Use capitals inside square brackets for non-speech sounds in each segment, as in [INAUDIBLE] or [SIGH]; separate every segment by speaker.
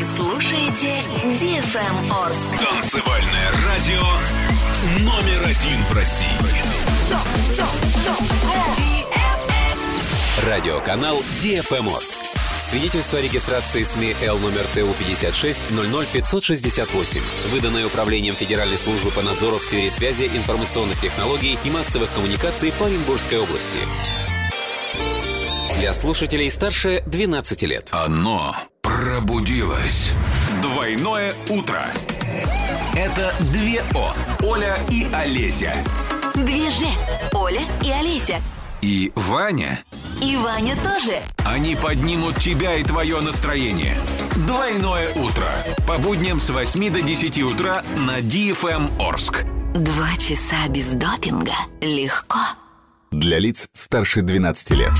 Speaker 1: Вы слушаете DFM Орск.
Speaker 2: Танцевальное радио номер один в России.
Speaker 3: Радиоканал DFM Орск. Свидетельство о регистрации СМИ Л номер ТУ 56 00568, выданное Управлением Федеральной службы по надзору в сфере связи, информационных технологий и массовых коммуникаций по Оренбургской области. Для слушателей старше 12 лет.
Speaker 2: Оно пробудилось. Двойное утро. Это две О. Оля и Олеся.
Speaker 1: Две же. Оля и Олеся.
Speaker 2: И Ваня.
Speaker 1: И Ваня тоже.
Speaker 2: Они поднимут тебя и твое настроение. Двойное утро. По будням с 8 до 10 утра на DFM Орск.
Speaker 1: Два часа без допинга. Легко.
Speaker 4: Для лиц старше 12 лет.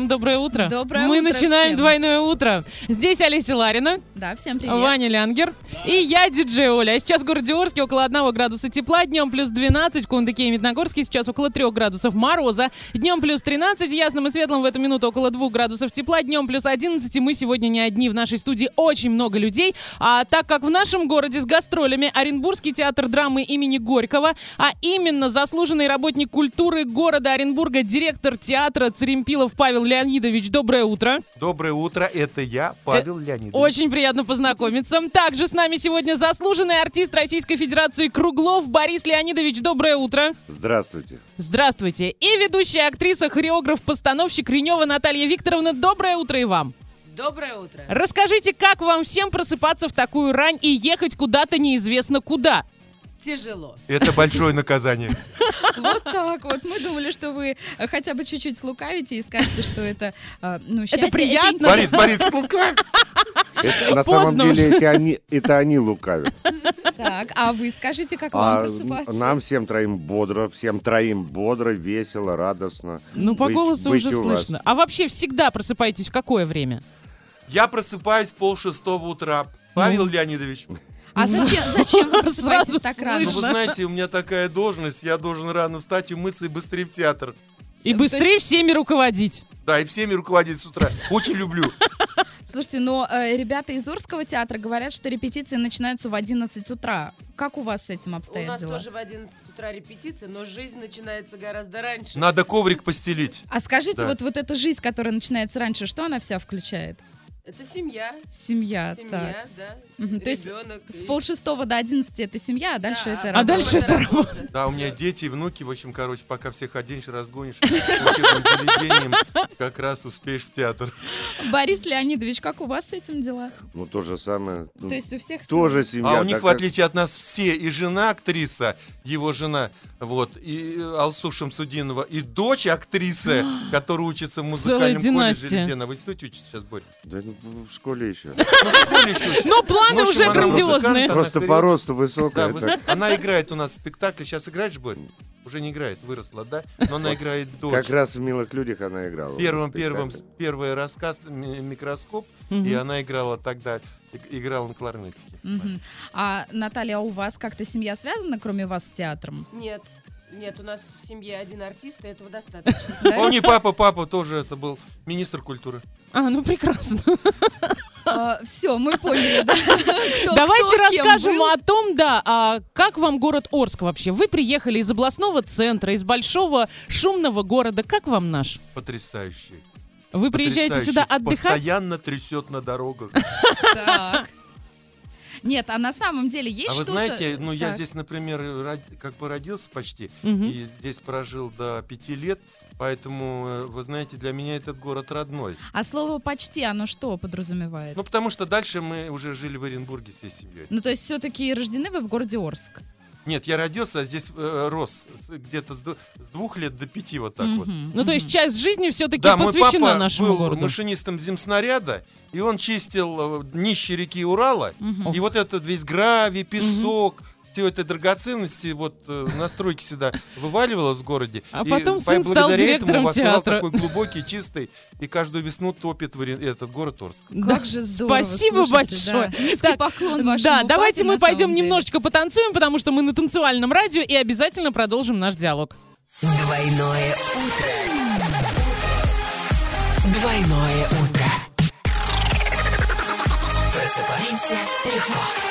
Speaker 5: Всем доброе утро.
Speaker 6: Доброе
Speaker 5: Мы
Speaker 6: утро
Speaker 5: начинаем
Speaker 6: всем.
Speaker 5: двойное утро. Здесь Олеся Ларина,
Speaker 6: Да, всем привет.
Speaker 5: Ваня Лянгер и я, диджей Оля. А сейчас в городе Орске около 1 градуса тепла, днем плюс 12, в Кундыке и Медногорске сейчас около 3 градусов мороза, днем плюс 13, в Ясном и Светлом в эту минуту около 2 градусов тепла, днем плюс 11, и мы сегодня не одни. В нашей студии очень много людей, а так как в нашем городе с гастролями Оренбургский театр драмы имени Горького, а именно заслуженный работник культуры города Оренбурга, директор театра Церемпилов Павел Леонидович. Доброе утро.
Speaker 7: Доброе утро, это я, Павел Леонидович.
Speaker 5: Очень приятно познакомиться. Также с нами сегодня заслуженный артист Российской Федерации Круглов Борис Леонидович. Доброе утро.
Speaker 8: Здравствуйте.
Speaker 5: Здравствуйте. И ведущая актриса, хореограф, постановщик Ренева Наталья Викторовна. Доброе утро и вам.
Speaker 9: Доброе утро.
Speaker 5: Расскажите, как вам всем просыпаться в такую рань и ехать куда-то неизвестно куда?
Speaker 9: Тяжело.
Speaker 7: Это большое наказание.
Speaker 6: Вот так вот. Мы думали, что вы хотя бы чуть-чуть слукавите и скажете, что это, э, ну, счастье.
Speaker 5: приятно.
Speaker 6: интересно.
Speaker 7: Борис, Борис, слука.
Speaker 8: Это, на самом деле
Speaker 5: уже.
Speaker 8: эти они, это они лукавят.
Speaker 6: Так, а вы скажите, как вам
Speaker 8: А
Speaker 6: просыпаться?
Speaker 8: нам всем троим бодро, всем троим бодро, весело, радостно.
Speaker 5: Ну, по
Speaker 8: быть-
Speaker 5: голосу
Speaker 8: быть
Speaker 5: уже
Speaker 8: вас.
Speaker 5: слышно. А вообще всегда просыпаетесь в какое время?
Speaker 7: Я просыпаюсь пол шестого утра. Павел
Speaker 5: Ну.
Speaker 7: Леонидович,
Speaker 6: А зачем, зачем вы [LAUGHS] просыпаетесь
Speaker 5: Сразу
Speaker 6: так рано?
Speaker 7: ну вы знаете, у меня такая должность, я должен рано встать, умыться и быстрее в театр.
Speaker 5: И быстрее всеми руководить.
Speaker 7: Да, и всеми руководить с утра. Очень люблю. [LAUGHS]
Speaker 6: Слушайте, но э, ребята из Орского театра говорят, что репетиции начинаются в 11 утра. Как у вас с этим
Speaker 9: У
Speaker 6: обстоят
Speaker 9: нас
Speaker 6: дела?
Speaker 9: тоже в 11 утра репетиция, но жизнь начинается гораздо раньше.
Speaker 7: Надо коврик постелить.
Speaker 6: А скажите,
Speaker 7: Да.
Speaker 6: вот, вот эта жизнь, которая начинается раньше, что она вся включает?
Speaker 9: Это семья.
Speaker 6: Семья,
Speaker 9: Семья,
Speaker 6: так.
Speaker 9: да.
Speaker 6: Мгм, То есть
Speaker 9: ребенок.
Speaker 6: с
Speaker 9: и-
Speaker 6: полшестого до одиннадцати это семья, а дальше
Speaker 9: Да,
Speaker 6: это
Speaker 9: а
Speaker 5: А
Speaker 6: работа.
Speaker 5: дальше это работа.
Speaker 7: Да, у меня дети и внуки, в общем, короче, пока всех оденешь, разгонишь, [LAUGHS] как раз успеешь в театр.
Speaker 6: Борис Леонидович, как у вас с этим дела?
Speaker 10: Ну, то же самое.
Speaker 6: То есть у всех
Speaker 10: тоже семья.
Speaker 7: А у них, в отличие от нас, все, и жена актриса, его жена, вот, и Алсу Шамсудинова, и дочь актрисы, [GASPS] которая учится в музыкальном колледже. Или где она в институте учится сейчас, Борь?
Speaker 10: Да, ну, в школе еще.
Speaker 7: Ну, в школе еще учится.
Speaker 5: Но планы
Speaker 7: общем,
Speaker 5: уже грандиозные.
Speaker 10: Просто по росту высокая.
Speaker 7: она играет у нас в спектакле. Сейчас играешь, Борь? Уже не играет, выросла, да? [LAUGHS] Но она играет дочь.
Speaker 10: Как раз в «Милых людях» она играла.
Speaker 7: Первым, первым, первый рассказ ми- «Микроскоп», и она играла тогда, играла на кларнетике.
Speaker 6: А Наталья, а у вас как-то семья связана, кроме вас, с театром?
Speaker 9: Нет, нет, у нас в семье один артист, и этого достаточно. [LAUGHS]
Speaker 7: Он не папа, папа тоже это был министр культуры.
Speaker 5: А, ну прекрасно. [LAUGHS]
Speaker 6: все, мы поняли, [LAUGHS]
Speaker 5: Давайте расскажем о том, да, а как вам город Орск вообще? Вы приехали из областного центра, из большого шумного города. Как вам наш?
Speaker 7: Потрясающий.
Speaker 5: Вы приезжаете сюда отдыхать?
Speaker 7: Постоянно трясет на дорогах. [LAUGHS]
Speaker 6: Так. Нет, а на самом деле есть
Speaker 7: А вы
Speaker 6: что-то...
Speaker 7: знаете, ну я
Speaker 6: Так.
Speaker 7: здесь, например, как бы родился почти,
Speaker 5: Мгм.
Speaker 7: и здесь прожил до пяти лет, поэтому, э, вы знаете, для меня этот город родной.
Speaker 6: А слово «почти» оно что подразумевает?
Speaker 7: Ну, потому что дальше мы уже жили в Оренбурге всей семьей.
Speaker 6: Ну, то есть все-таки рождены вы в городе Орск?
Speaker 7: Нет, я родился, а здесь э, рос где-то с, с двух лет до пяти вот так вот.
Speaker 6: Мгм,
Speaker 5: Ну, то есть часть жизни все-таки
Speaker 7: Да, мой
Speaker 5: посвящена
Speaker 7: папа
Speaker 5: нашему
Speaker 7: был
Speaker 5: городу.
Speaker 7: машинистом земснаряда, и он чистил э, днище реки Урала,
Speaker 6: Мгм.
Speaker 7: и вот этот весь гравий, песок, все это драгоценности вот э, на стройке сюда вываливалось в городе.
Speaker 5: А
Speaker 7: и
Speaker 5: потом
Speaker 7: по-
Speaker 5: сын стал
Speaker 7: благодаря
Speaker 5: директором
Speaker 7: этому
Speaker 5: театра.
Speaker 7: такой глубокий, чистый, и каждую весну топит в этот город Орск.
Speaker 6: Как же здорово,
Speaker 5: Спасибо
Speaker 6: слушайте,
Speaker 5: большое.
Speaker 6: да. Низкий
Speaker 5: Так,
Speaker 6: поклон вашему
Speaker 5: Да, давайте мы пойдем немножечко потанцуем, потому что мы на танцевальном радио и обязательно продолжим наш диалог.
Speaker 11: Двойное утро. Двойное утро. Просыпаемся легко.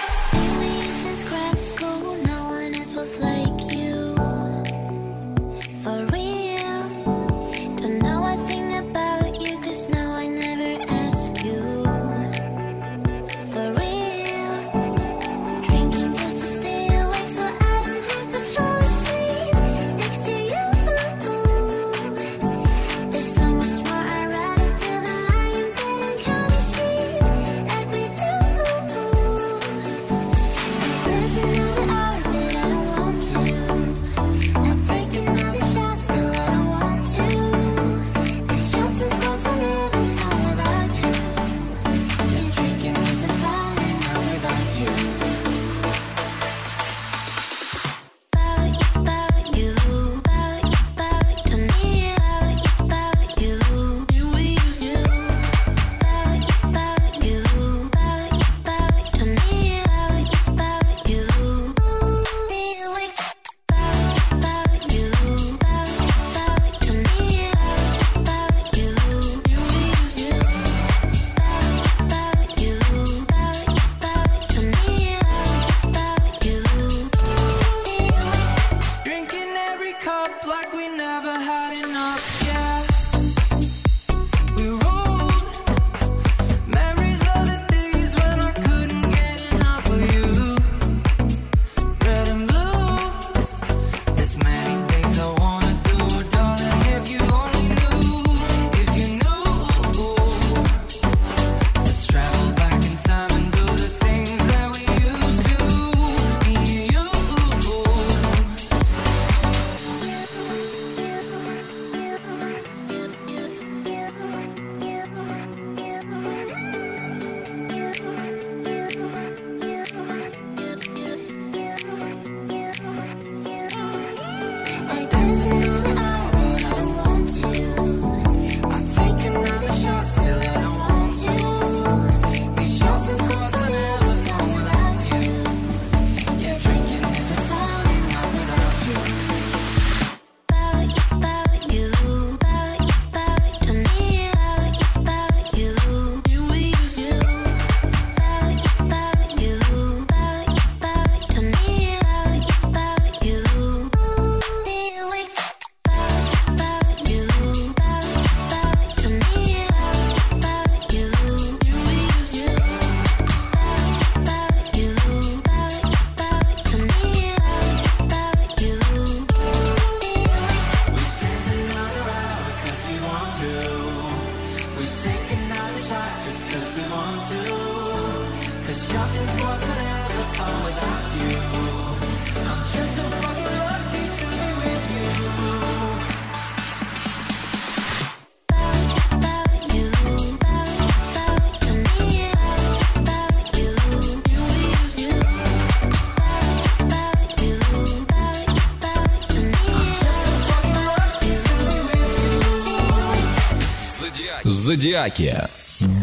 Speaker 2: Зодиаки.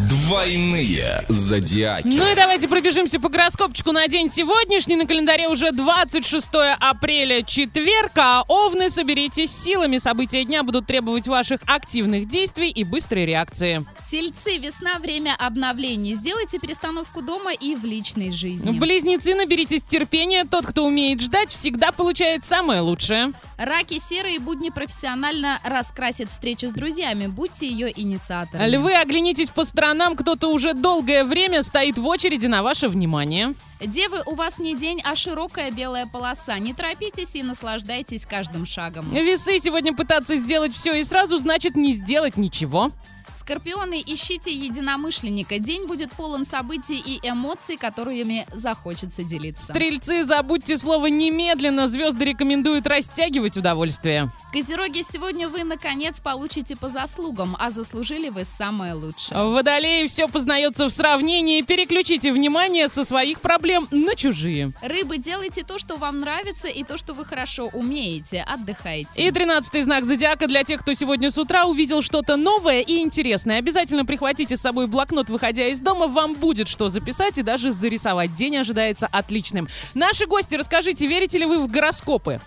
Speaker 2: Двойные зодиаки.
Speaker 5: Ну и давайте пробежимся по гороскопчику на день сегодняшний. На календаре уже 26 апреля, четверг. А овны, соберитесь силами. События дня будут требовать ваших активных действий и быстрой реакции.
Speaker 6: Тельцы, весна, время обновлений. Сделайте перестановку дома и в личной жизни.
Speaker 5: Близнецы, наберитесь терпения. Тот, кто умеет ждать, всегда получает самое лучшее.
Speaker 6: Раки серые будни профессионально раскрасят встречу с друзьями. Будьте ее инициаторами.
Speaker 5: Львы, оглянитесь по сторонам. Кто-то уже долгое время стоит в очереди на ваше внимание.
Speaker 6: Девы, у вас не день, а широкая белая полоса. Не торопитесь и наслаждайтесь каждым шагом.
Speaker 5: Весы, сегодня пытаться сделать все и сразу, значит не сделать ничего.
Speaker 6: Скорпионы, ищите единомышленника. День будет полон событий и эмоций, которыми захочется делиться.
Speaker 5: Стрельцы, забудьте слово «немедленно». Звезды рекомендуют растягивать удовольствие.
Speaker 6: Козероги, сегодня вы, наконец, получите по заслугам, а заслужили вы самое лучшее.
Speaker 5: Водолеи, все познается в сравнении. Переключите внимание со своих проблем на чужие.
Speaker 6: Рыбы, делайте то, что вам нравится, и то, что вы хорошо умеете. Отдыхайте.
Speaker 5: И тринадцатый знак зодиака для тех, кто сегодня с утра увидел что-то новое и интересное. Обязательно прихватите с собой блокнот, выходя из дома. Вам будет что записать и даже зарисовать. День ожидается отличным. Наши гости, расскажите, верите ли вы в гороскопы?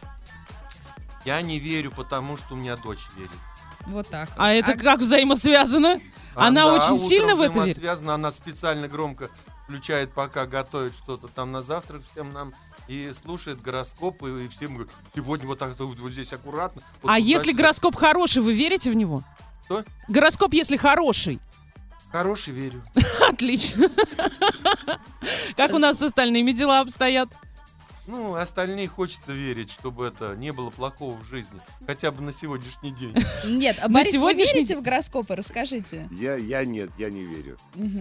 Speaker 7: Я не верю, потому что у меня дочь верит.
Speaker 6: Вот так.
Speaker 5: А это как взаимосвязано? Она
Speaker 7: да,
Speaker 5: очень
Speaker 7: утром
Speaker 5: сильно в это верит?
Speaker 7: взаимосвязана, она специально громко включает, пока готовит что-то там на завтрак всем нам и слушает гороскопы, и всем говорит, сегодня вот так вот здесь аккуратно. вот
Speaker 5: А если
Speaker 7: сюда».
Speaker 5: гороскоп хороший, вы верите в него?
Speaker 7: Что?
Speaker 5: Гороскоп, если хороший.
Speaker 7: Хороший верю. [LAUGHS]
Speaker 5: Отлично. [LAUGHS] Как у нас с остальными дела обстоят?
Speaker 7: Ну, остальные хочется верить, чтобы это не было плохого в жизни. Хотя бы на сегодняшний день.
Speaker 6: Нет, а
Speaker 5: На
Speaker 6: Борис,
Speaker 5: сегодняшний
Speaker 6: вы верите в гороскопы? Расскажите.
Speaker 10: Я, я нет, я не верю.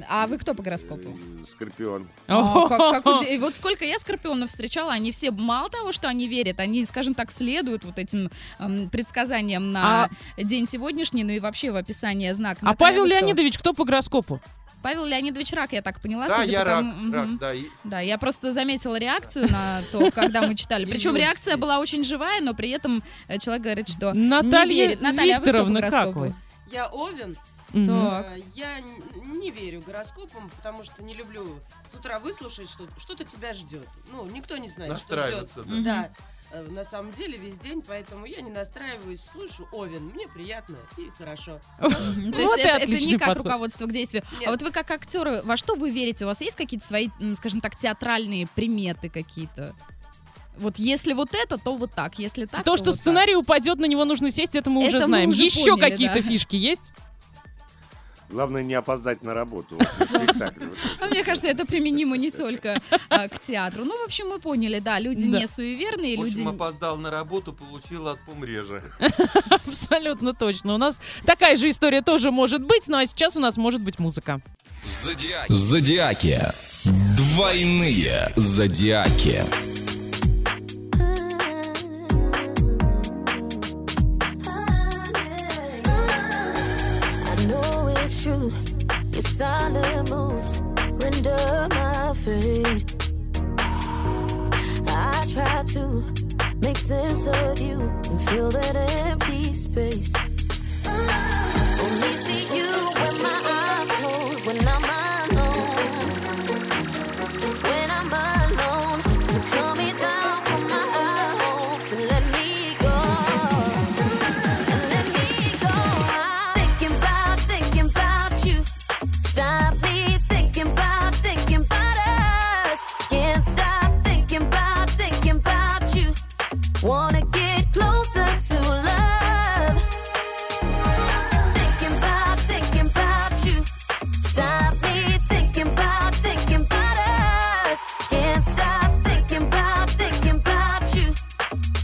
Speaker 6: А вы кто по гороскопу?
Speaker 10: Э, Скорпион.
Speaker 6: А, как- как [LAUGHS] уди- и вот сколько я скорпионов встречала, они все мало того, что они верят, они, скажем так, следуют вот этим эм, предсказаниям на день сегодняшний, ну и вообще в описании знак.
Speaker 5: А
Speaker 6: Наталья,
Speaker 5: Павел? Леонидович кто по гороскопу?
Speaker 6: Павел Леонидович Рак, я так поняла.
Speaker 7: Да, я рак,
Speaker 6: тому-
Speaker 7: рак, да. и-
Speaker 6: Да, я просто заметила реакцию на то, когда мы читали. [LAUGHS] Причем реакция была очень живая, но при этом э, человек говорит, что не
Speaker 5: Наталья
Speaker 6: верит. Наталья, а
Speaker 5: Викторовна, как вы?
Speaker 9: Я Овен.
Speaker 5: Мгм.
Speaker 6: Так.
Speaker 9: Э, Я не верю гороскопам, потому что не люблю с утра выслушать, что что-то тебя ждет. Ну, никто не знает, что
Speaker 7: Настраиваться,
Speaker 9: ждет.
Speaker 7: да.
Speaker 9: Да. Э, На самом деле весь день, поэтому я не настраиваюсь, слушаю Овен, мне приятно и хорошо. [LAUGHS]
Speaker 6: То
Speaker 5: Вот
Speaker 6: есть это, не как
Speaker 5: подход.
Speaker 6: руководство к действию. А вот вы как актеры, во что вы верите? У вас есть какие-то свои, скажем так, театральные приметы какие-то? Вот если вот это, то вот так. Если так,
Speaker 5: То, что
Speaker 6: вот так.
Speaker 5: сценарий упадет, на него нужно сесть, это мы уже
Speaker 6: мы
Speaker 5: знаем.
Speaker 6: уже
Speaker 5: Еще какие-то
Speaker 6: да.
Speaker 5: фишки есть?
Speaker 10: Главное не опоздать на работу.
Speaker 6: А мне кажется, это применимо не только а, к театру. Ну, в общем, мы поняли, да, люди не суеверные,
Speaker 7: В
Speaker 6: люди...
Speaker 7: общем, опоздал на работу, получил от помрежа. [LAUGHS]
Speaker 5: Абсолютно точно. У нас такая же история тоже может быть, ну а сейчас у нас может быть музыка.
Speaker 2: Зодиаки. Зодиаки. Двойные зодиаки.
Speaker 12: True. Your silent moves render my fate. I try to make sense of you and fill that empty space. Only see you when my eyes close, when I'm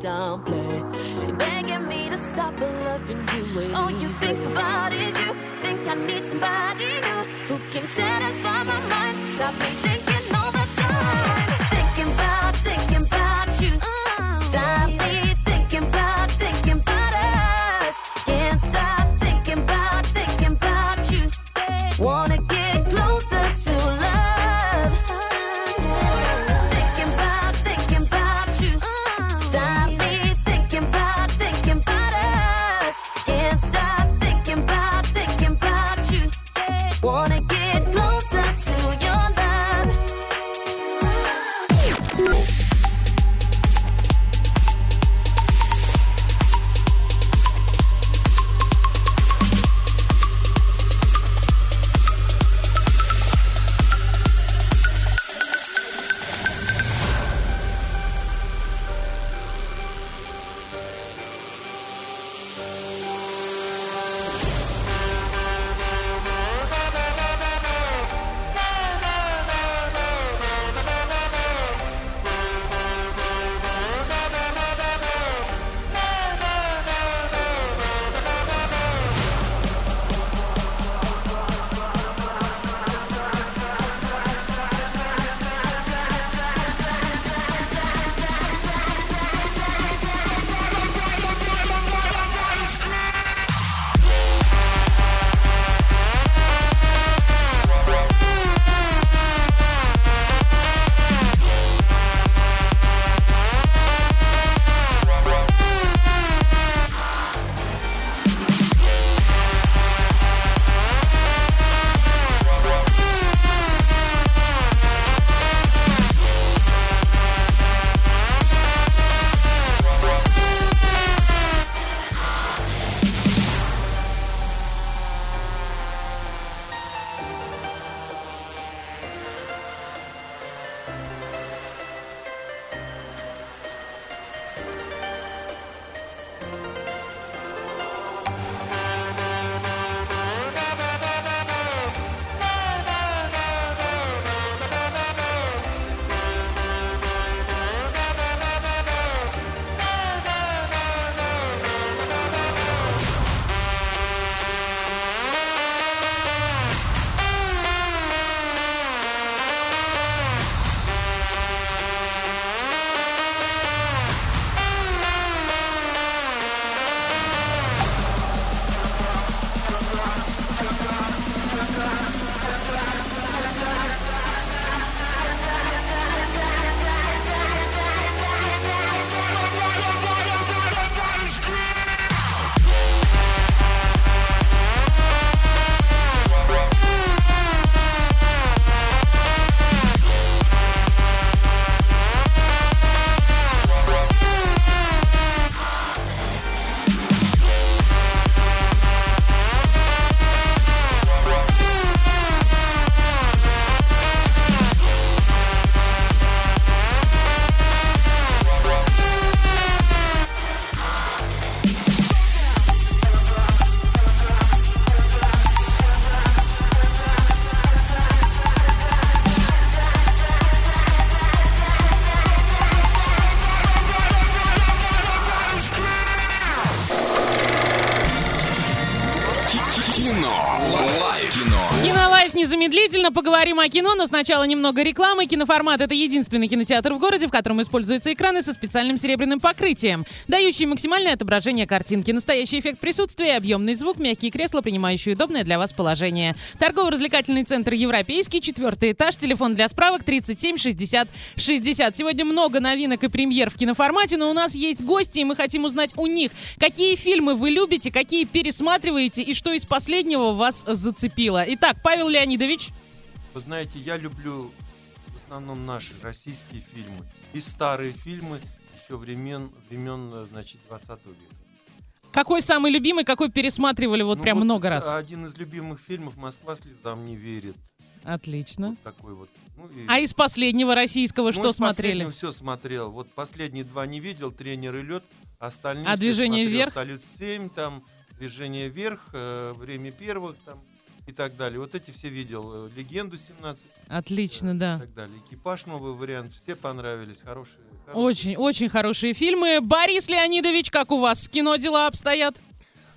Speaker 12: don't play. You're begging me to stop loving you. All you think about is you. Think I need somebody new who can satisfy my mind. Stop me
Speaker 5: о кино, но сначала немного рекламы. Киноформат — это единственный кинотеатр в городе, в котором используются экраны со специальным серебряным покрытием, дающие максимальное отображение картинки, настоящий эффект присутствия, объемный звук, мягкие кресла, принимающие удобное для вас положение. Торгово-развлекательный центр «Европейский», четвертый этаж, телефон для справок 37 60 60. Сегодня много новинок и премьер в киноформате, но у нас есть гости, и мы хотим узнать у них, какие фильмы вы любите, какие пересматриваете и что из последнего вас зацепило. Итак, Павел Леонидович.
Speaker 7: Вы знаете, я люблю в основном наши российские фильмы и старые фильмы еще времен, времен значит, 20 века.
Speaker 5: Какой самый любимый, какой пересматривали вот
Speaker 7: Ну,
Speaker 5: прям
Speaker 7: вот
Speaker 5: много раз?
Speaker 7: Один из любимых фильмов «Москва слезам не верит».
Speaker 5: Отлично.
Speaker 7: Такой вот. Ну, и-
Speaker 5: А из последнего российского
Speaker 7: Ну,
Speaker 5: что
Speaker 7: из
Speaker 5: смотрели?
Speaker 7: все смотрел. Вот последние два не видел, тренер и лед. Остальные
Speaker 5: А «Движение
Speaker 7: смотрел.
Speaker 5: вверх»?
Speaker 7: Салют 7, там, движение вверх, э, время первых, там, и так далее. Вот эти все видел. Э, Легенду 17
Speaker 5: Отлично, да.
Speaker 7: и так далее. Экипаж новый вариант. Все понравились. Хорошие.
Speaker 5: Очень, очень хорошие фильмы. Борис Леонидович, как у вас с кино дела обстоят?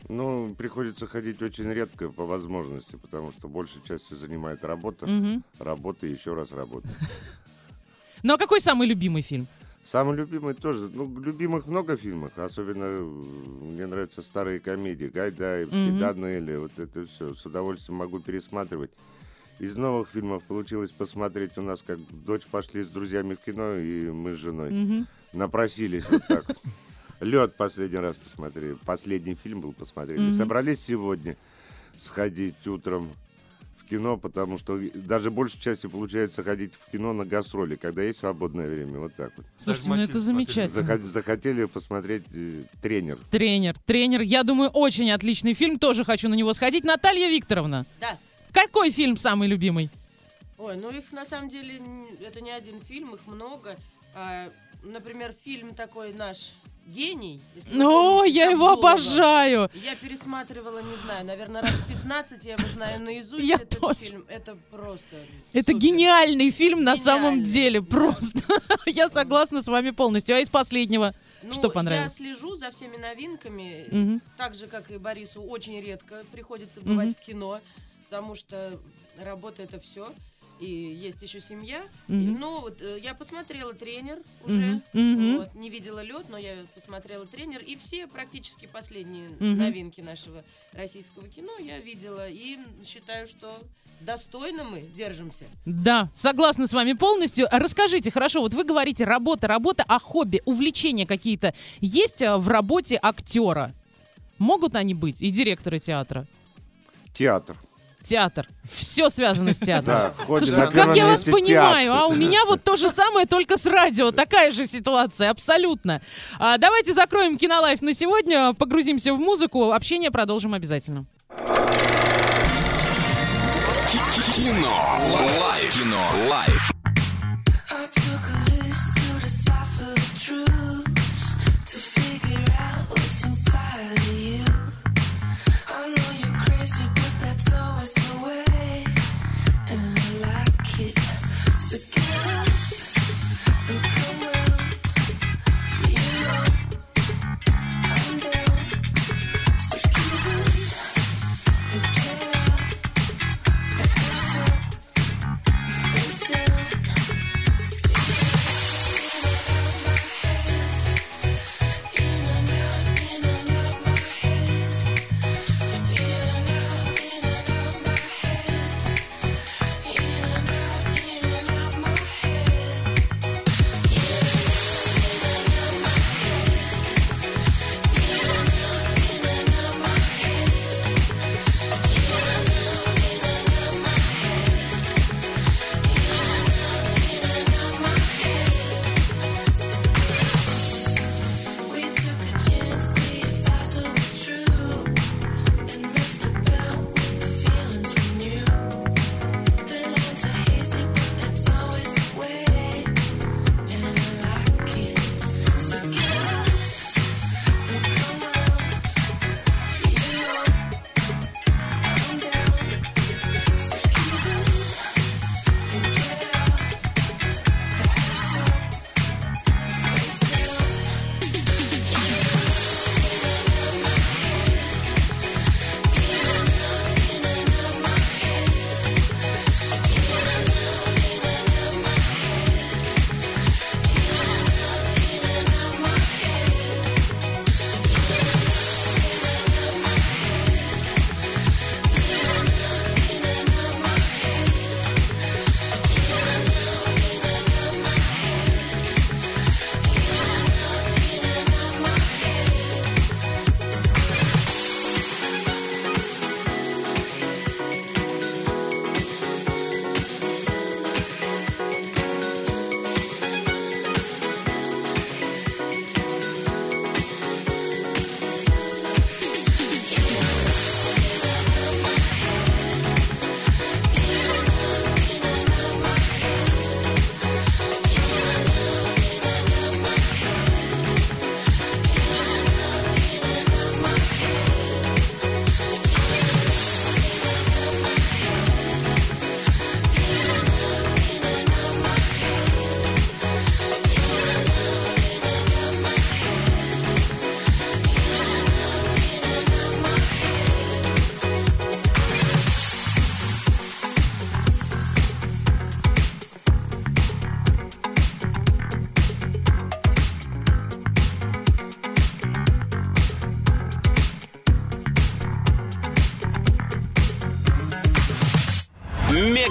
Speaker 10: Ну, приходится ходить очень редко по возможности, потому что большей частью занимает работа.
Speaker 5: Мгм.
Speaker 10: Работа и еще раз работа. [LAUGHS]
Speaker 5: Ну а какой самый любимый фильм?
Speaker 10: Самый любимый тоже. Ну, любимых много фильмов. Особенно э, мне нравятся старые комедии. Гайдаевский,
Speaker 5: Мгм.
Speaker 10: Данелли. Вот это все. С удовольствием могу пересматривать. Из новых фильмов получилось посмотреть у нас, как дочь пошли с друзьями в кино, и мы с женой
Speaker 5: Мгм.
Speaker 10: напросились вот так. Лед последний раз посмотрели. Последний фильм был посмотрели.
Speaker 5: Мгм.
Speaker 10: Собрались сегодня сходить утром в кино, потому что даже большей частью получается ходить в кино на гастроли, когда есть свободное время. Вот так вот.
Speaker 5: Слушайте, ну это замечательно.
Speaker 10: Захот- Захотели посмотреть э, тренер.
Speaker 5: Тренер, тренер. Я думаю, очень отличный фильм. Тоже хочу на него сходить. Наталья Викторовна,
Speaker 9: Да.
Speaker 5: какой фильм самый любимый?
Speaker 9: Ой, ну их на самом деле это не один фильм, их много. А, например, фильм такой наш гений. помните,
Speaker 5: я его
Speaker 9: Сабурова.
Speaker 5: обожаю.
Speaker 9: Я пересматривала, не знаю, наверное, раз 15, я его знаю наизусть.
Speaker 5: Я
Speaker 9: этот
Speaker 5: тоже.
Speaker 9: фильм. Это просто.
Speaker 5: Это гениальный фильм на самом
Speaker 9: Гениальный,
Speaker 5: деле. Просто. [LAUGHS] Я согласна с вами полностью. А из последнего?
Speaker 9: Ну,
Speaker 5: Что понравилось?
Speaker 9: Я слежу за всеми новинками.
Speaker 5: Мгм.
Speaker 9: Так же, как и Борису, очень редко приходится бывать
Speaker 5: Мгм.
Speaker 9: в кино, потому что работа это все. И есть еще семья. И, ну, вот, э, я посмотрела тренер уже.
Speaker 5: Мгм.
Speaker 9: Вот, не видела лед, но я посмотрела тренер. И все практически последние
Speaker 5: Мгм.
Speaker 9: новинки нашего российского кино я видела. И считаю, что достойно мы держимся.
Speaker 5: Да, согласна с вами полностью. Расскажите, хорошо, вот вы говорите работа, работа, а хобби, увлечения какие-то есть а, в работе актера? Могут они быть и директора театра?
Speaker 10: Театр.
Speaker 5: Театр. Все связано с театром.
Speaker 10: Да,
Speaker 5: Слушайте,
Speaker 10: на
Speaker 5: как я вас понимаю, а у меня вот то же самое, только с радио. Такая же ситуация, абсолютно. А, давайте закроем кино live на сегодня, погрузимся в музыку. Общение продолжим обязательно.
Speaker 2: Кино. Live. Кино.
Speaker 13: Live.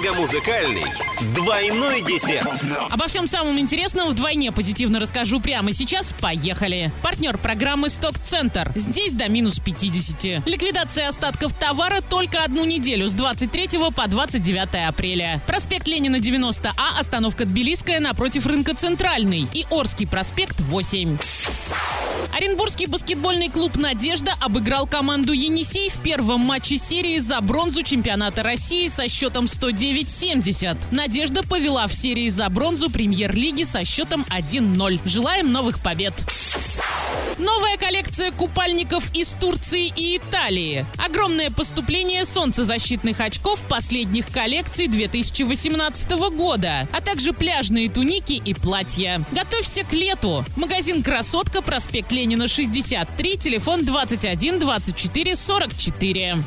Speaker 3: Мега-музыкальный двойной десерт.
Speaker 5: Обо всем самом интересном вдвойне позитивно расскажу прямо сейчас. Поехали. Партнер программы «Сток-центр». Здесь до минус 50. Ликвидация остатков товара только одну неделю с 23 по 29 апреля. Проспект Ленина 90А, остановка Тбилисская напротив рынка Центральный. И Орский проспект 8. Оренбургский баскетбольный клуб «Надежда» обыграл команду «Енисей» в первом матче серии за бронзу чемпионата России со счетом 109-70. «Надежда» повела в серии за бронзу премьер-лиги со счетом 1-0. Желаем новых побед. Новая коллекция купальников из Турции и Италии. Огромное поступление солнцезащитных очков последних коллекций 2018 года, а также пляжные туники и платья. Готовься к лету. Магазин «Красотка», проспект Ленина, 63, телефон 21 24 44.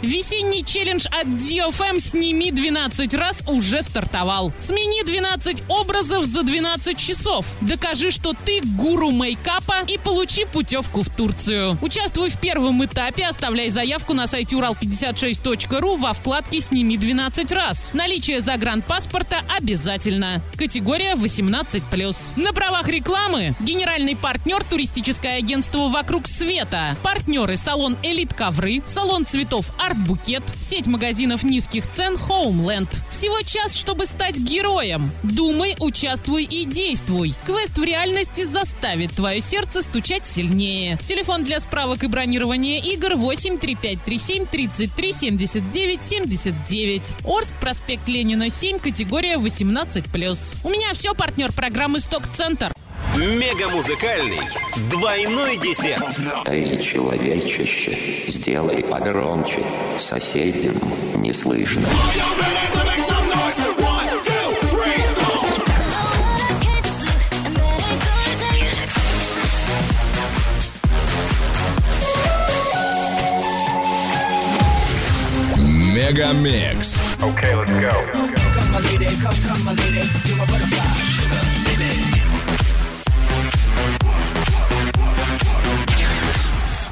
Speaker 5: Весенний челлендж от DFM «Сними 12 раз» уже стартовал. Смени 12 образов за 12 часов. Докажи, что ты гуру мейкапа и получи путевку в Турцию. Участвуй в первом этапе, оставляй заявку на сайте урал56.ру во вкладке «Сними 12 раз». Наличие загранпаспорта обязательно. Категория 18+. На правах рекламы генеральный партнер туристическое агентство «Вокруг света». Партнеры салон «Элит Ковры», салон цветов «Арт Букет», сеть магазинов низких цен «Хоумленд». Всего час, чтобы стать героем. Думай, участвуй и действуй. Квест в реальности заставит твое сердце стучать сильнее. Телефон для справок и бронирования игр 8 3537 33 79 79. Орск, проспект Ленина 7, категория 18+. У меня все, партнер программы «Сток-центр».
Speaker 3: Мега-музыкальный двойной десерт.
Speaker 14: Эй, человечище, сделай погромче, соседям не слышно.
Speaker 12: Мегамикс.
Speaker 15: Okay, let's go.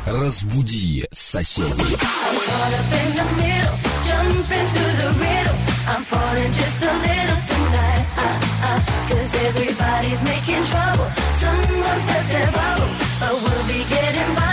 Speaker 12: Разбуди соседей.
Speaker 16: Caught up in the middle, jumping through the riddle. I'm falling just a little tonight. Uh, uh, Cause everybody's making trouble. Someone's best their bubble. But we'll be getting by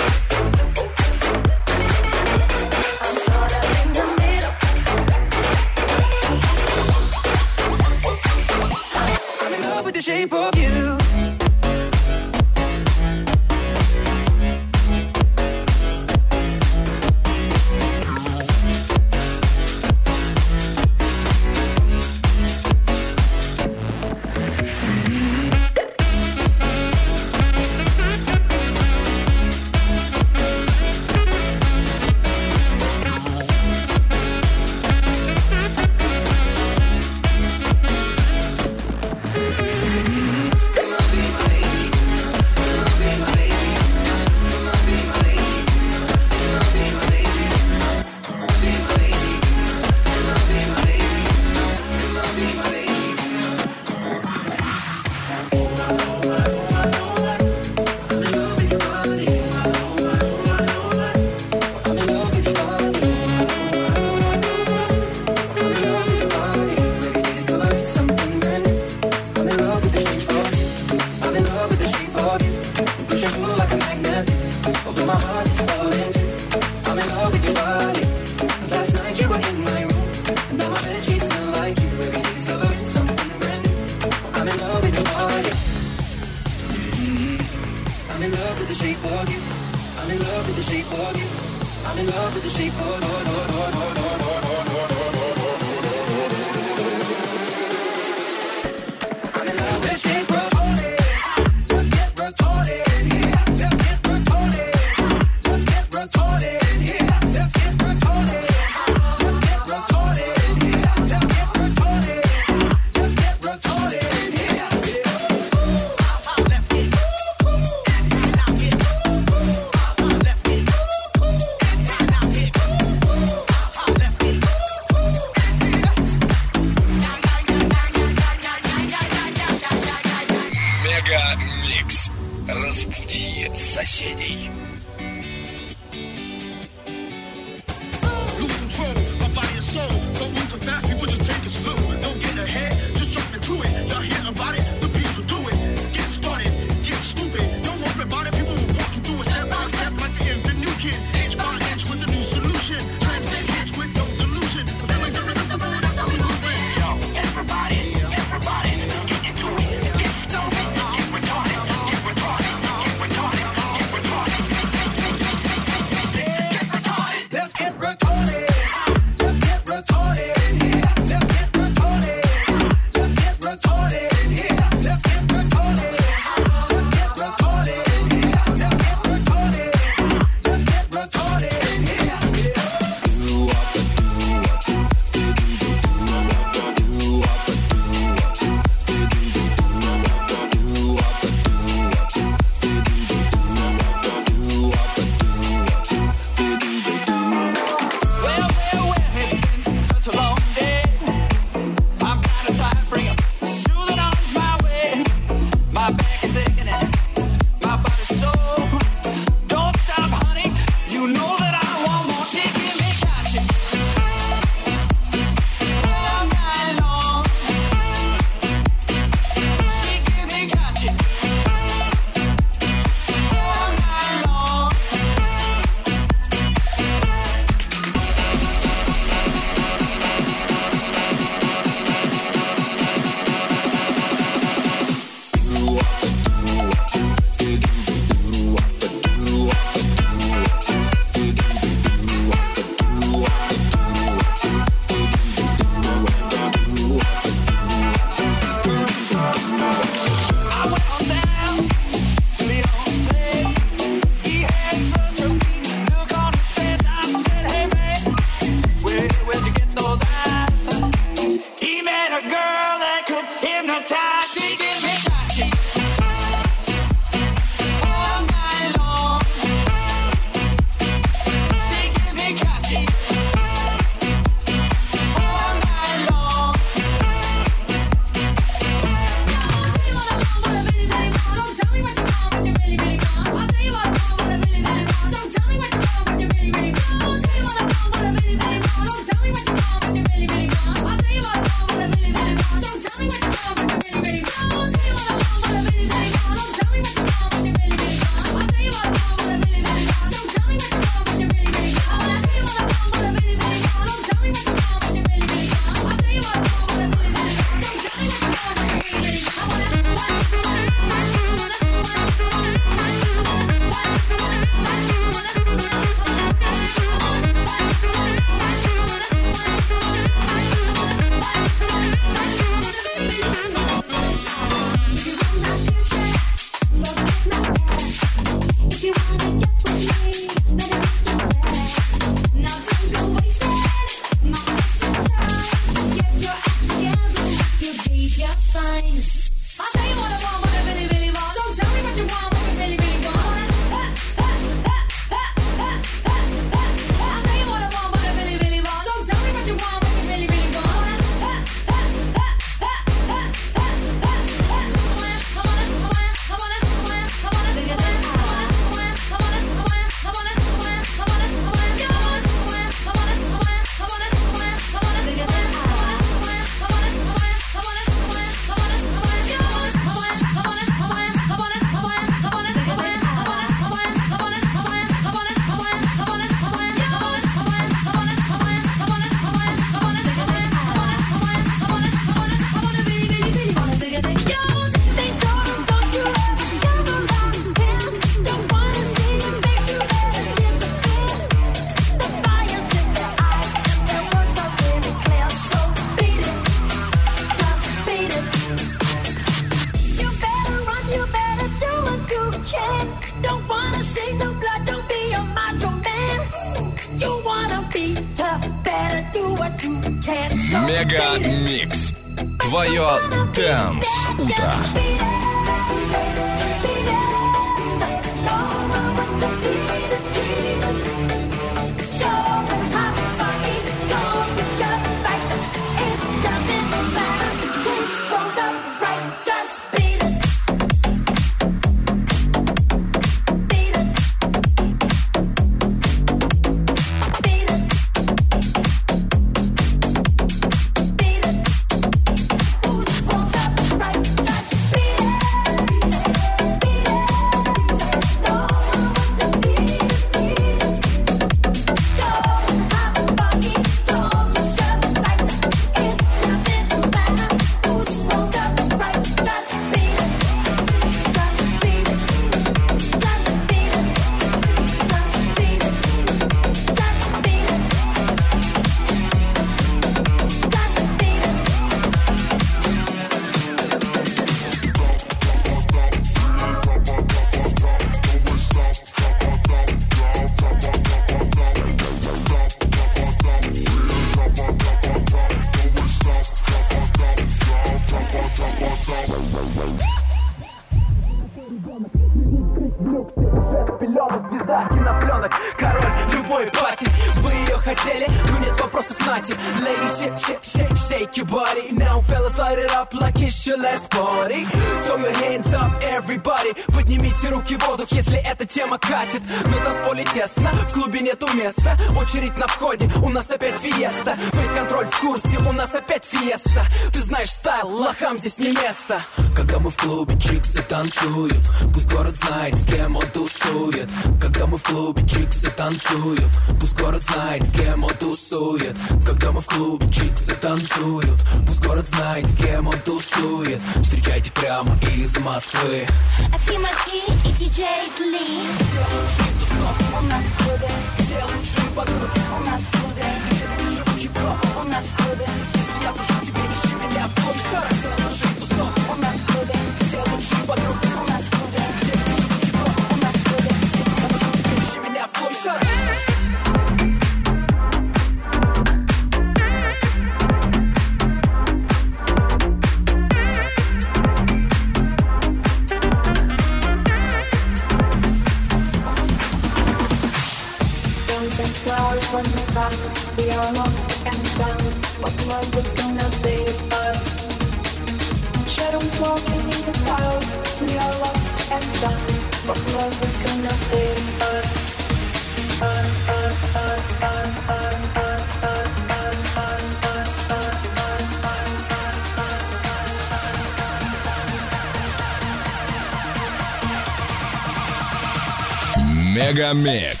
Speaker 17: mix.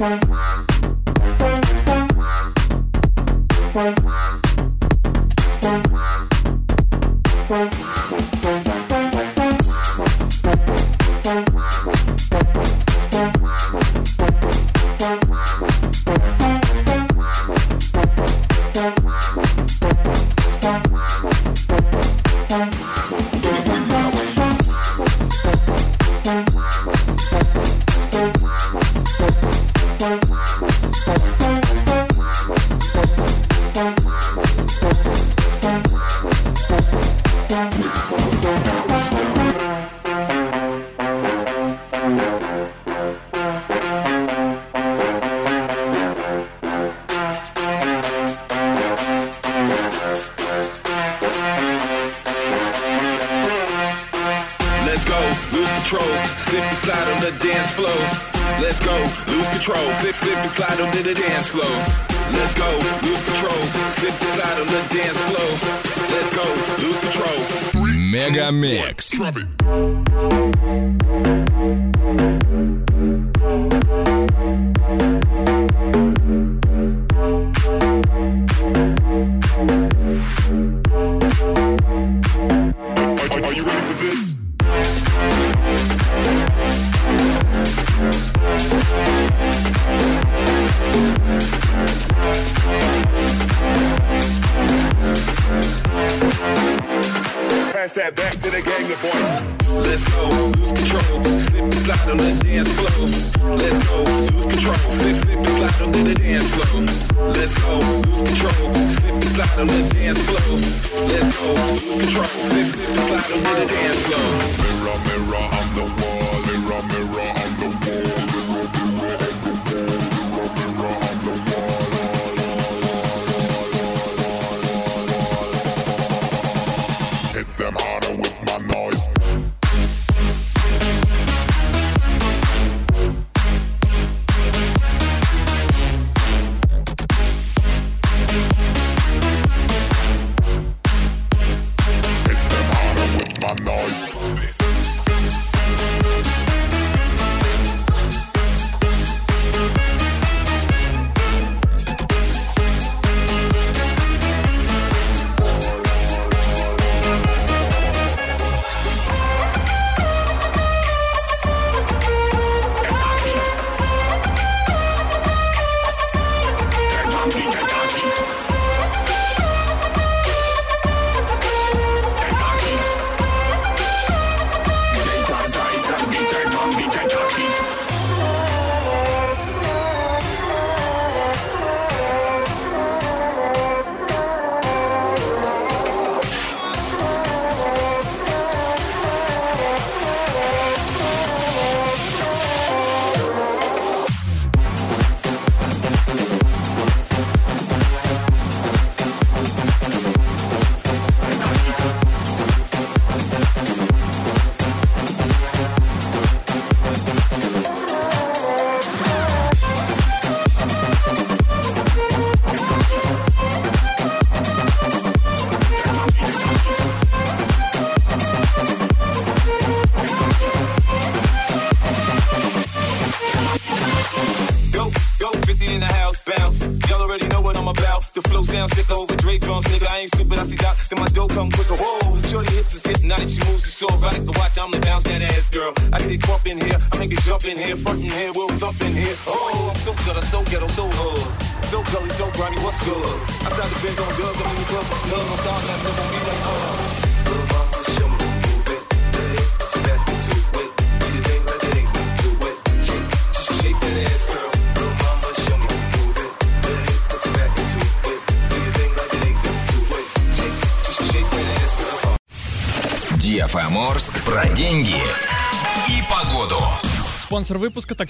Speaker 17: Bye.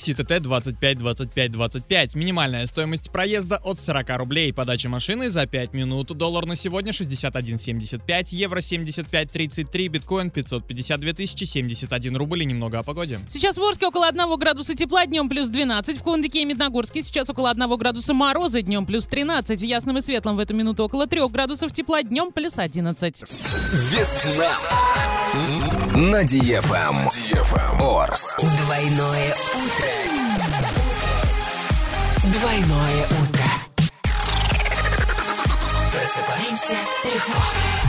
Speaker 17: Такси ТТ 25 25 25. Минимальная стоимость проезда от 40 рублей. Подача машины за 5 минут. Доллар на сегодня 61.75, евро 75.33, биткоин 552 тысячи 71 рубль и немного о погоде.
Speaker 5: Сейчас в Орске около 1 градуса тепла, днем плюс 12. В Кондыке и Медногорске сейчас около 1 градуса мороза, днем плюс 13. В Ясном и Светлом в эту минуту около 3 градусов тепла, днем плюс 11.
Speaker 2: Весна на DFM. Эм.
Speaker 18: Эм. Орск. Двойное утро.
Speaker 1: Двойное утро. Просыпаемся легко.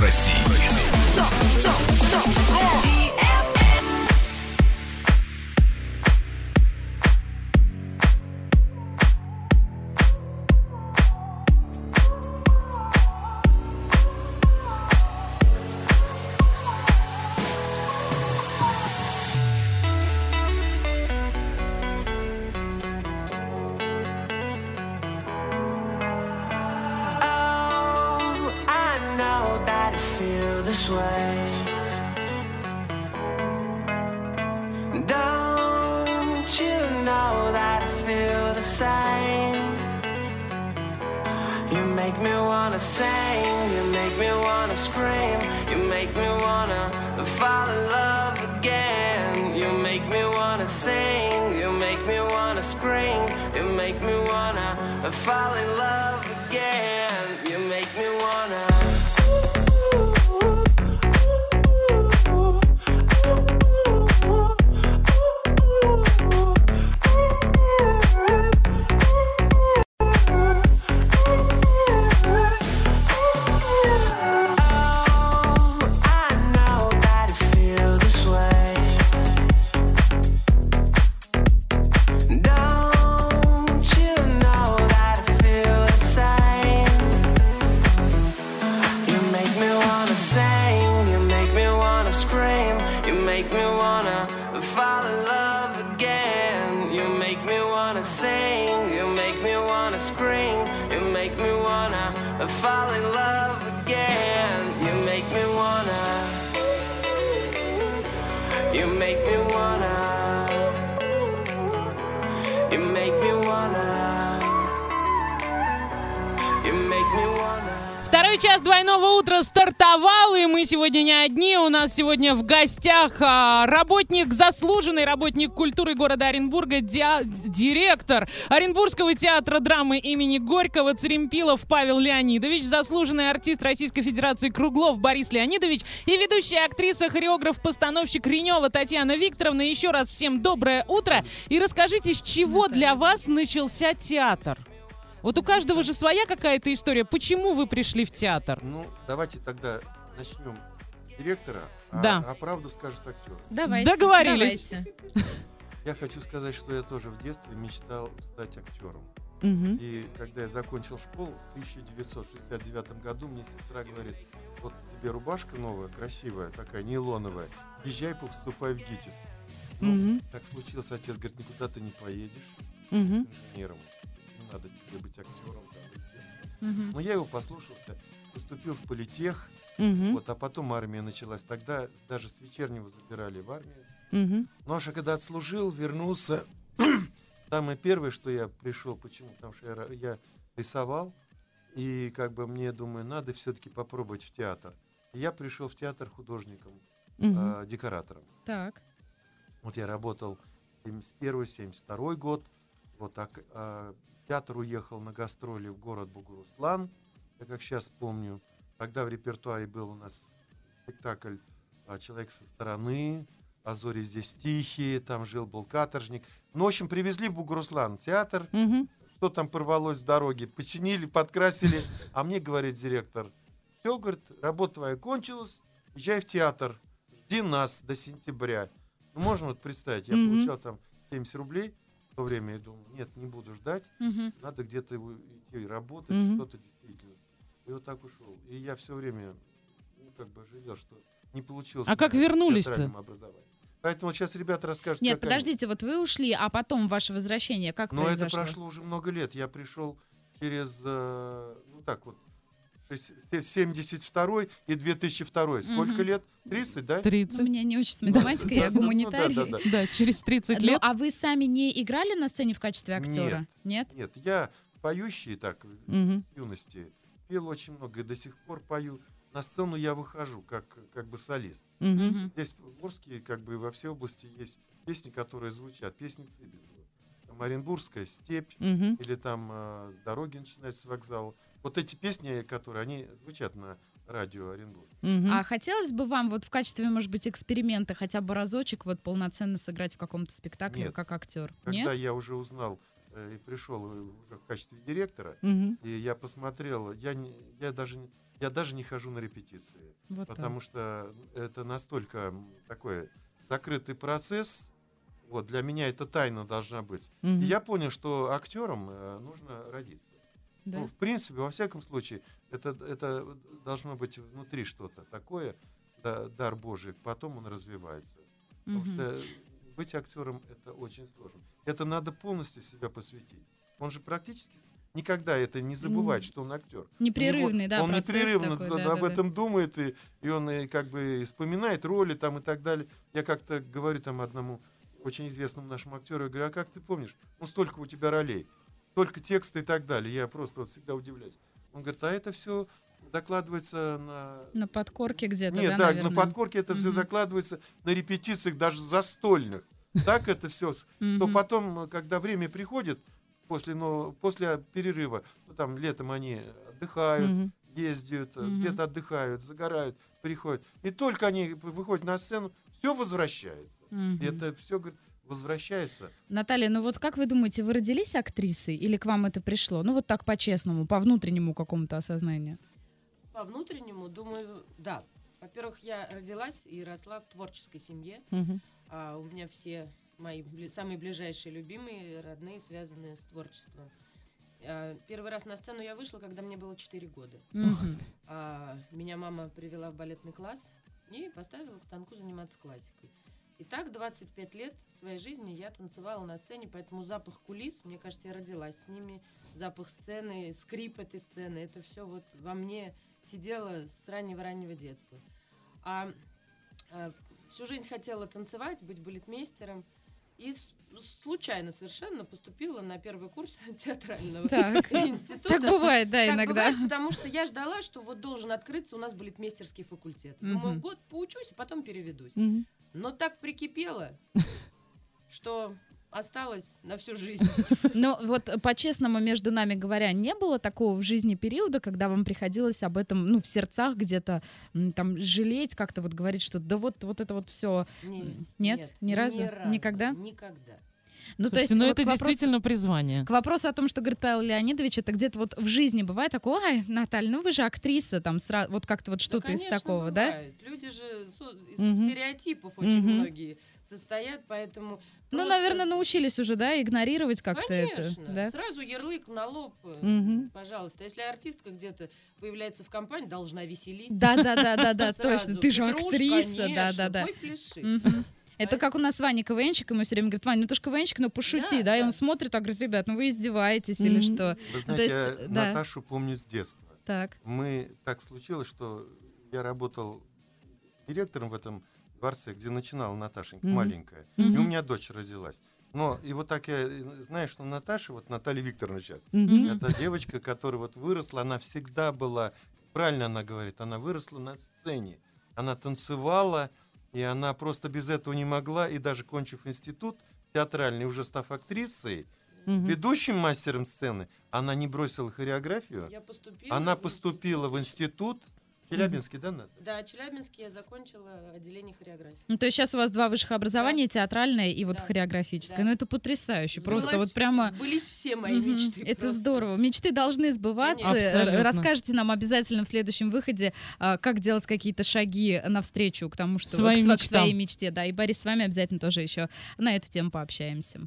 Speaker 2: В России.
Speaker 19: Don't you know that I feel the same? You make me wanna sing, you make me wanna scream, you make me wanna fall in love again. You make me wanna sing, you make me wanna scream, you make me wanna fall in love
Speaker 5: утра стартовал, и мы сегодня не одни. У нас сегодня в гостях а, работник, заслуженный работник культуры города Оренбурга, директор Оренбургского театра драмы имени Горького Церемпилов Павел Леонидович, заслуженный артист Российской Федерации Круглов Борис Леонидович и ведущая актриса, хореограф, постановщик Ренева Татьяна Викторовна. Еще раз всем доброе утро. И расскажите, с чего для вас начался театр? Вот у каждого же своя какая-то история. Почему вы пришли в театр?
Speaker 7: Ну, давайте тогда начнем с директора, а,
Speaker 5: Да.
Speaker 7: а правду скажет актер.
Speaker 6: Давайте.
Speaker 5: Договорились.
Speaker 6: давайте.
Speaker 7: Я хочу сказать, что я тоже в детстве мечтал стать актером.
Speaker 5: Мгм.
Speaker 7: И когда я закончил школу в 1969 году, мне сестра говорит, вот тебе рубашка новая, красивая, такая нейлоновая, езжай, поступай в ГИТИС. Ну,
Speaker 5: Мгм.
Speaker 7: так случилось, отец говорит, никуда ты не поедешь
Speaker 5: Мгм.
Speaker 7: инженером, не надо тебе быть актером. там.
Speaker 5: Мгм.
Speaker 7: Но я его послушался, поступил в политех,
Speaker 5: Мгм.
Speaker 7: вот, а потом армия началась. Тогда даже с вечернего забирали в армию.
Speaker 5: Мгм.
Speaker 7: Ну, а когда отслужил, вернулся, [CLEARS THROAT] самое первое, что я пришел, почему? Потому что я, я рисовал, и как бы мне, думаю, надо все-таки попробовать в театр. И я пришел в театр художником,
Speaker 6: Мгм.
Speaker 7: а, декоратором.
Speaker 6: Так.
Speaker 7: Вот я работал 71-72 год, вот, а, к- а театр уехал на гастроли в город Бугуруслан, я как сейчас помню. Тогда в репертуаре был у нас спектакль а, «Человек со стороны», «А зори здесь тихие», там жил-был каторжник. Ну, в общем, привезли в Бугуруслан театр,
Speaker 5: Мгм.
Speaker 7: что там порвалось в дороге, починили, подкрасили. А мне говорит директор, все, говорит, работа твоя кончилась, езжай в театр, жди нас до сентября. Ну, можно вот представить, я
Speaker 6: Мгм.
Speaker 7: получал там 70 рублей то время, я думал, нет, не буду ждать,
Speaker 6: Мгм.
Speaker 7: надо где-то идти работать,
Speaker 5: Мгм.
Speaker 7: что-то действительно. И вот так ушел. И я все время, ну, как бы жалел, что не получилось.
Speaker 5: А как вернулись-то?
Speaker 7: Поэтому сейчас ребята расскажут,
Speaker 6: Нет,
Speaker 7: как они-
Speaker 6: подождите, вот вы ушли, а потом ваше возвращение как
Speaker 7: но это
Speaker 6: произошло?
Speaker 7: прошло уже много лет. Я пришел через, э, ну так вот, шесть- се- 72 и 2002. Сколько
Speaker 6: Мгм.
Speaker 7: лет? 30, да?
Speaker 5: 30.
Speaker 6: У меня не очень с математикой, я
Speaker 7: Ну,
Speaker 6: гуманитарий.
Speaker 7: да, да, да.
Speaker 5: Да, через 30
Speaker 6: Ну,
Speaker 5: лет.
Speaker 6: а вы сами не играли на сцене в качестве актера? Нет?
Speaker 7: Нет, я поющий так в юности пел очень много и до сих пор пою. На сцену я выхожу как, как бы солист. Здесь в Орске, как бы во всей области есть песни, которые звучат. Песни Цибизова. Там Оренбургская степь или там э, дороги начинаются с вокзала. Вот эти песни, которые они звучат на радио Оренбург.
Speaker 6: А хотелось бы вам вот в качестве, может быть, эксперимента хотя бы разочек вот полноценно сыграть в каком-то спектакле
Speaker 7: Нет.
Speaker 6: как актер?
Speaker 7: Когда
Speaker 6: Нет?
Speaker 7: я уже узнал э, и пришел уже в качестве директора,
Speaker 5: Мгм.
Speaker 7: и я посмотрел, я, не, я, даже, не- я даже не хожу на репетиции,
Speaker 6: Вот
Speaker 7: потому что это настолько такой закрытый процесс. Вот, для меня это тайна должна быть.
Speaker 5: Мгм.
Speaker 7: И я понял, что актером э, нужно родиться.
Speaker 6: Да.
Speaker 7: Ну, в принципе, во всяком случае, это, это должно быть внутри что-то такое, да- дар Божий, потом он развивается. Потому
Speaker 6: Мгм.
Speaker 7: что быть актером это очень сложно. Это надо полностью себя посвятить. Он же практически никогда это не забывает, что он актер.
Speaker 6: Непрерывный,
Speaker 7: него-
Speaker 6: да,
Speaker 7: Он непрерывно
Speaker 6: такой,
Speaker 7: д-
Speaker 6: да,
Speaker 7: об
Speaker 6: да, да.
Speaker 7: этом думает, и, и он и как бы вспоминает роли там и так далее. Я как-то говорю там одному очень известному нашему актеру, я говорю, а как ты помнишь, ну столько у тебя ролей, столько текста и так далее. Я просто вот всегда удивляюсь. Он говорит, а это все закладывается на...
Speaker 6: На подкорке где-то,
Speaker 7: Нет,
Speaker 6: да,
Speaker 7: да,
Speaker 6: наверное?
Speaker 7: на подкорке это все
Speaker 6: Мгм.
Speaker 7: закладывается на репетициях даже застольных. Так это все. Но
Speaker 6: Мгм.
Speaker 7: потом, когда время приходит, после, ну, после перерыва, ну, там летом они отдыхают, ездят, э, где-то отдыхают, загорают, приходят. И только они выходят на сцену, все возвращается. Это все возвращается.
Speaker 6: Наталья, ну вот как вы думаете, вы родились актрисой или к вам это пришло? Ну вот так по-честному, по внутреннему какому-то осознанию.
Speaker 9: По внутреннему, думаю, да. Во-первых, я родилась и росла в творческой семье.
Speaker 5: Мгм.
Speaker 9: А у меня все мои бли- самые ближайшие любимые, родные, связанные с творчеством. А, Первый раз на сцену я вышла, когда мне было 4 года.
Speaker 6: Мгм.
Speaker 9: А, Меня мама привела в балетный класс и поставила к станку заниматься классикой. И так 25 лет своей жизни я танцевала на сцене, поэтому запах кулис, мне кажется, я родилась с ними, запах сцены, скрип этой сцены, это все вот во мне сидело с раннего-раннего детства. А, а, всю жизнь хотела танцевать, быть балетмейстером. И случайно совершенно поступила на первый курс [LAUGHS] театрального
Speaker 6: Так. [LAUGHS]
Speaker 9: института.
Speaker 6: Так бывает, да,
Speaker 9: Так
Speaker 6: иногда.
Speaker 9: бывает, потому что я ждала, что вот должен открыться у нас балетмейстерский факультет. Думаю, год поучусь, а потом переведусь.
Speaker 5: Мгм.
Speaker 9: Но так прикипело, [LAUGHS] что осталось на всю жизнь. [LAUGHS]
Speaker 6: Но вот э, по-честному, между нами говоря, не было такого в жизни периода, когда вам приходилось об этом, ну, в сердцах где-то там жалеть, как-то вот говорить, что да вот, вот это вот все.
Speaker 9: Не-
Speaker 6: Нет? Ни разу?
Speaker 9: ни разу,
Speaker 6: Никогда?
Speaker 9: Никогда.
Speaker 6: Ну, то
Speaker 5: Слушайте,
Speaker 6: есть
Speaker 5: ну
Speaker 6: вот
Speaker 5: это
Speaker 6: вопросу-
Speaker 5: действительно призвание.
Speaker 6: К вопросу о том, что говорит Павел Леонидович, это где-то вот в жизни бывает такое, ай, Наталья, ну вы же актриса, там сра- вот как-то вот что-то из
Speaker 9: конечно,
Speaker 6: такого, да?
Speaker 9: бывает. Люди же из
Speaker 6: Мгм.
Speaker 9: стереотипов очень
Speaker 6: Мгм.
Speaker 9: многие состоят, поэтому...
Speaker 6: Ну,
Speaker 9: просто
Speaker 6: наверное, научились уже, да, игнорировать как-то это,
Speaker 9: Конечно.
Speaker 6: да?
Speaker 9: Сразу ярлык на лоб,
Speaker 6: Мгм.
Speaker 9: пожалуйста. Если артистка где-то появляется в компании, должна веселить.
Speaker 6: Да, да, да, да, да, [LAUGHS] точно.
Speaker 9: Сразу.
Speaker 6: Ты же актриса, да, Это как у нас Ваня КВНчик, ему все время говорит, Ваня, ну ты ж КВНчик, ну пошути, да,
Speaker 9: Да,
Speaker 6: и он смотрит, а говорит, ребят, ну вы издеваетесь или
Speaker 5: Мгм.
Speaker 6: что?
Speaker 7: Вы
Speaker 6: Ну, то
Speaker 7: знаете,
Speaker 6: есть,
Speaker 7: я
Speaker 6: да.
Speaker 7: Наташу помню с детства.
Speaker 6: Так.
Speaker 7: Мы так случилось, что я работал директором в этом дворце, где начинала Наташенька,
Speaker 5: Мгм.
Speaker 7: маленькая. И
Speaker 5: Мгм.
Speaker 7: у меня дочь родилась. Но и вот так я э, знаю, что Наташа, вот Наталья Викторовна сейчас,
Speaker 5: Мгм.
Speaker 7: это девочка, которая вот выросла, она всегда была, правильно она говорит, она выросла на сцене. Она танцевала, и она просто без этого не могла, и даже кончив институт театральный, уже став актрисой,
Speaker 5: Мгм.
Speaker 7: ведущим мастером сцены, она не бросила хореографию.
Speaker 9: Я поступила
Speaker 7: Она
Speaker 9: в
Speaker 7: поступила в институт Челябинский, да, Ната?
Speaker 9: Да, Челябинске я закончила отделение хореографии.
Speaker 6: Ну, то есть сейчас у вас два высших образования, театральное и вот
Speaker 9: Да.
Speaker 6: хореографическое.
Speaker 9: Да.
Speaker 6: Ну, это потрясающе. Просто
Speaker 9: Сбылась-
Speaker 6: вот прямо...
Speaker 9: Сбылись все мои
Speaker 6: Мгм.
Speaker 9: мечты.
Speaker 6: Это
Speaker 9: просто.
Speaker 6: здорово. Мечты должны сбываться.
Speaker 5: Абсолютно.
Speaker 6: Расскажите нам обязательно в следующем выходе, а, как делать какие-то шаги навстречу к тому, что
Speaker 5: Своим
Speaker 6: к, к своей мечте. Да, и Борис, с вами обязательно тоже еще на эту тему пообщаемся.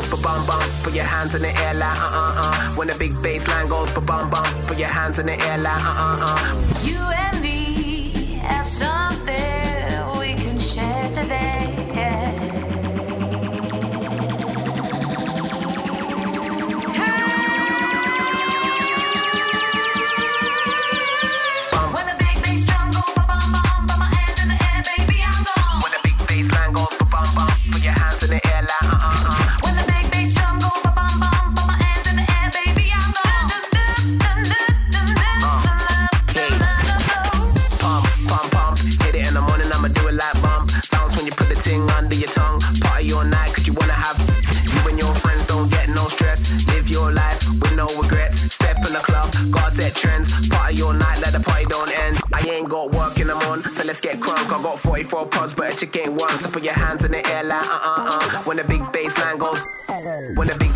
Speaker 20: Goes for bum bum, put your hands in the air like uh uh uh. When the big bass line goes for bum bum, put your hands in the air like uh uh uh.
Speaker 16: You and me have something we can share today.
Speaker 20: 44 pods, but a chick ain't one. So put your hands in the air like uh uh uh. When the big bass line goes, when the big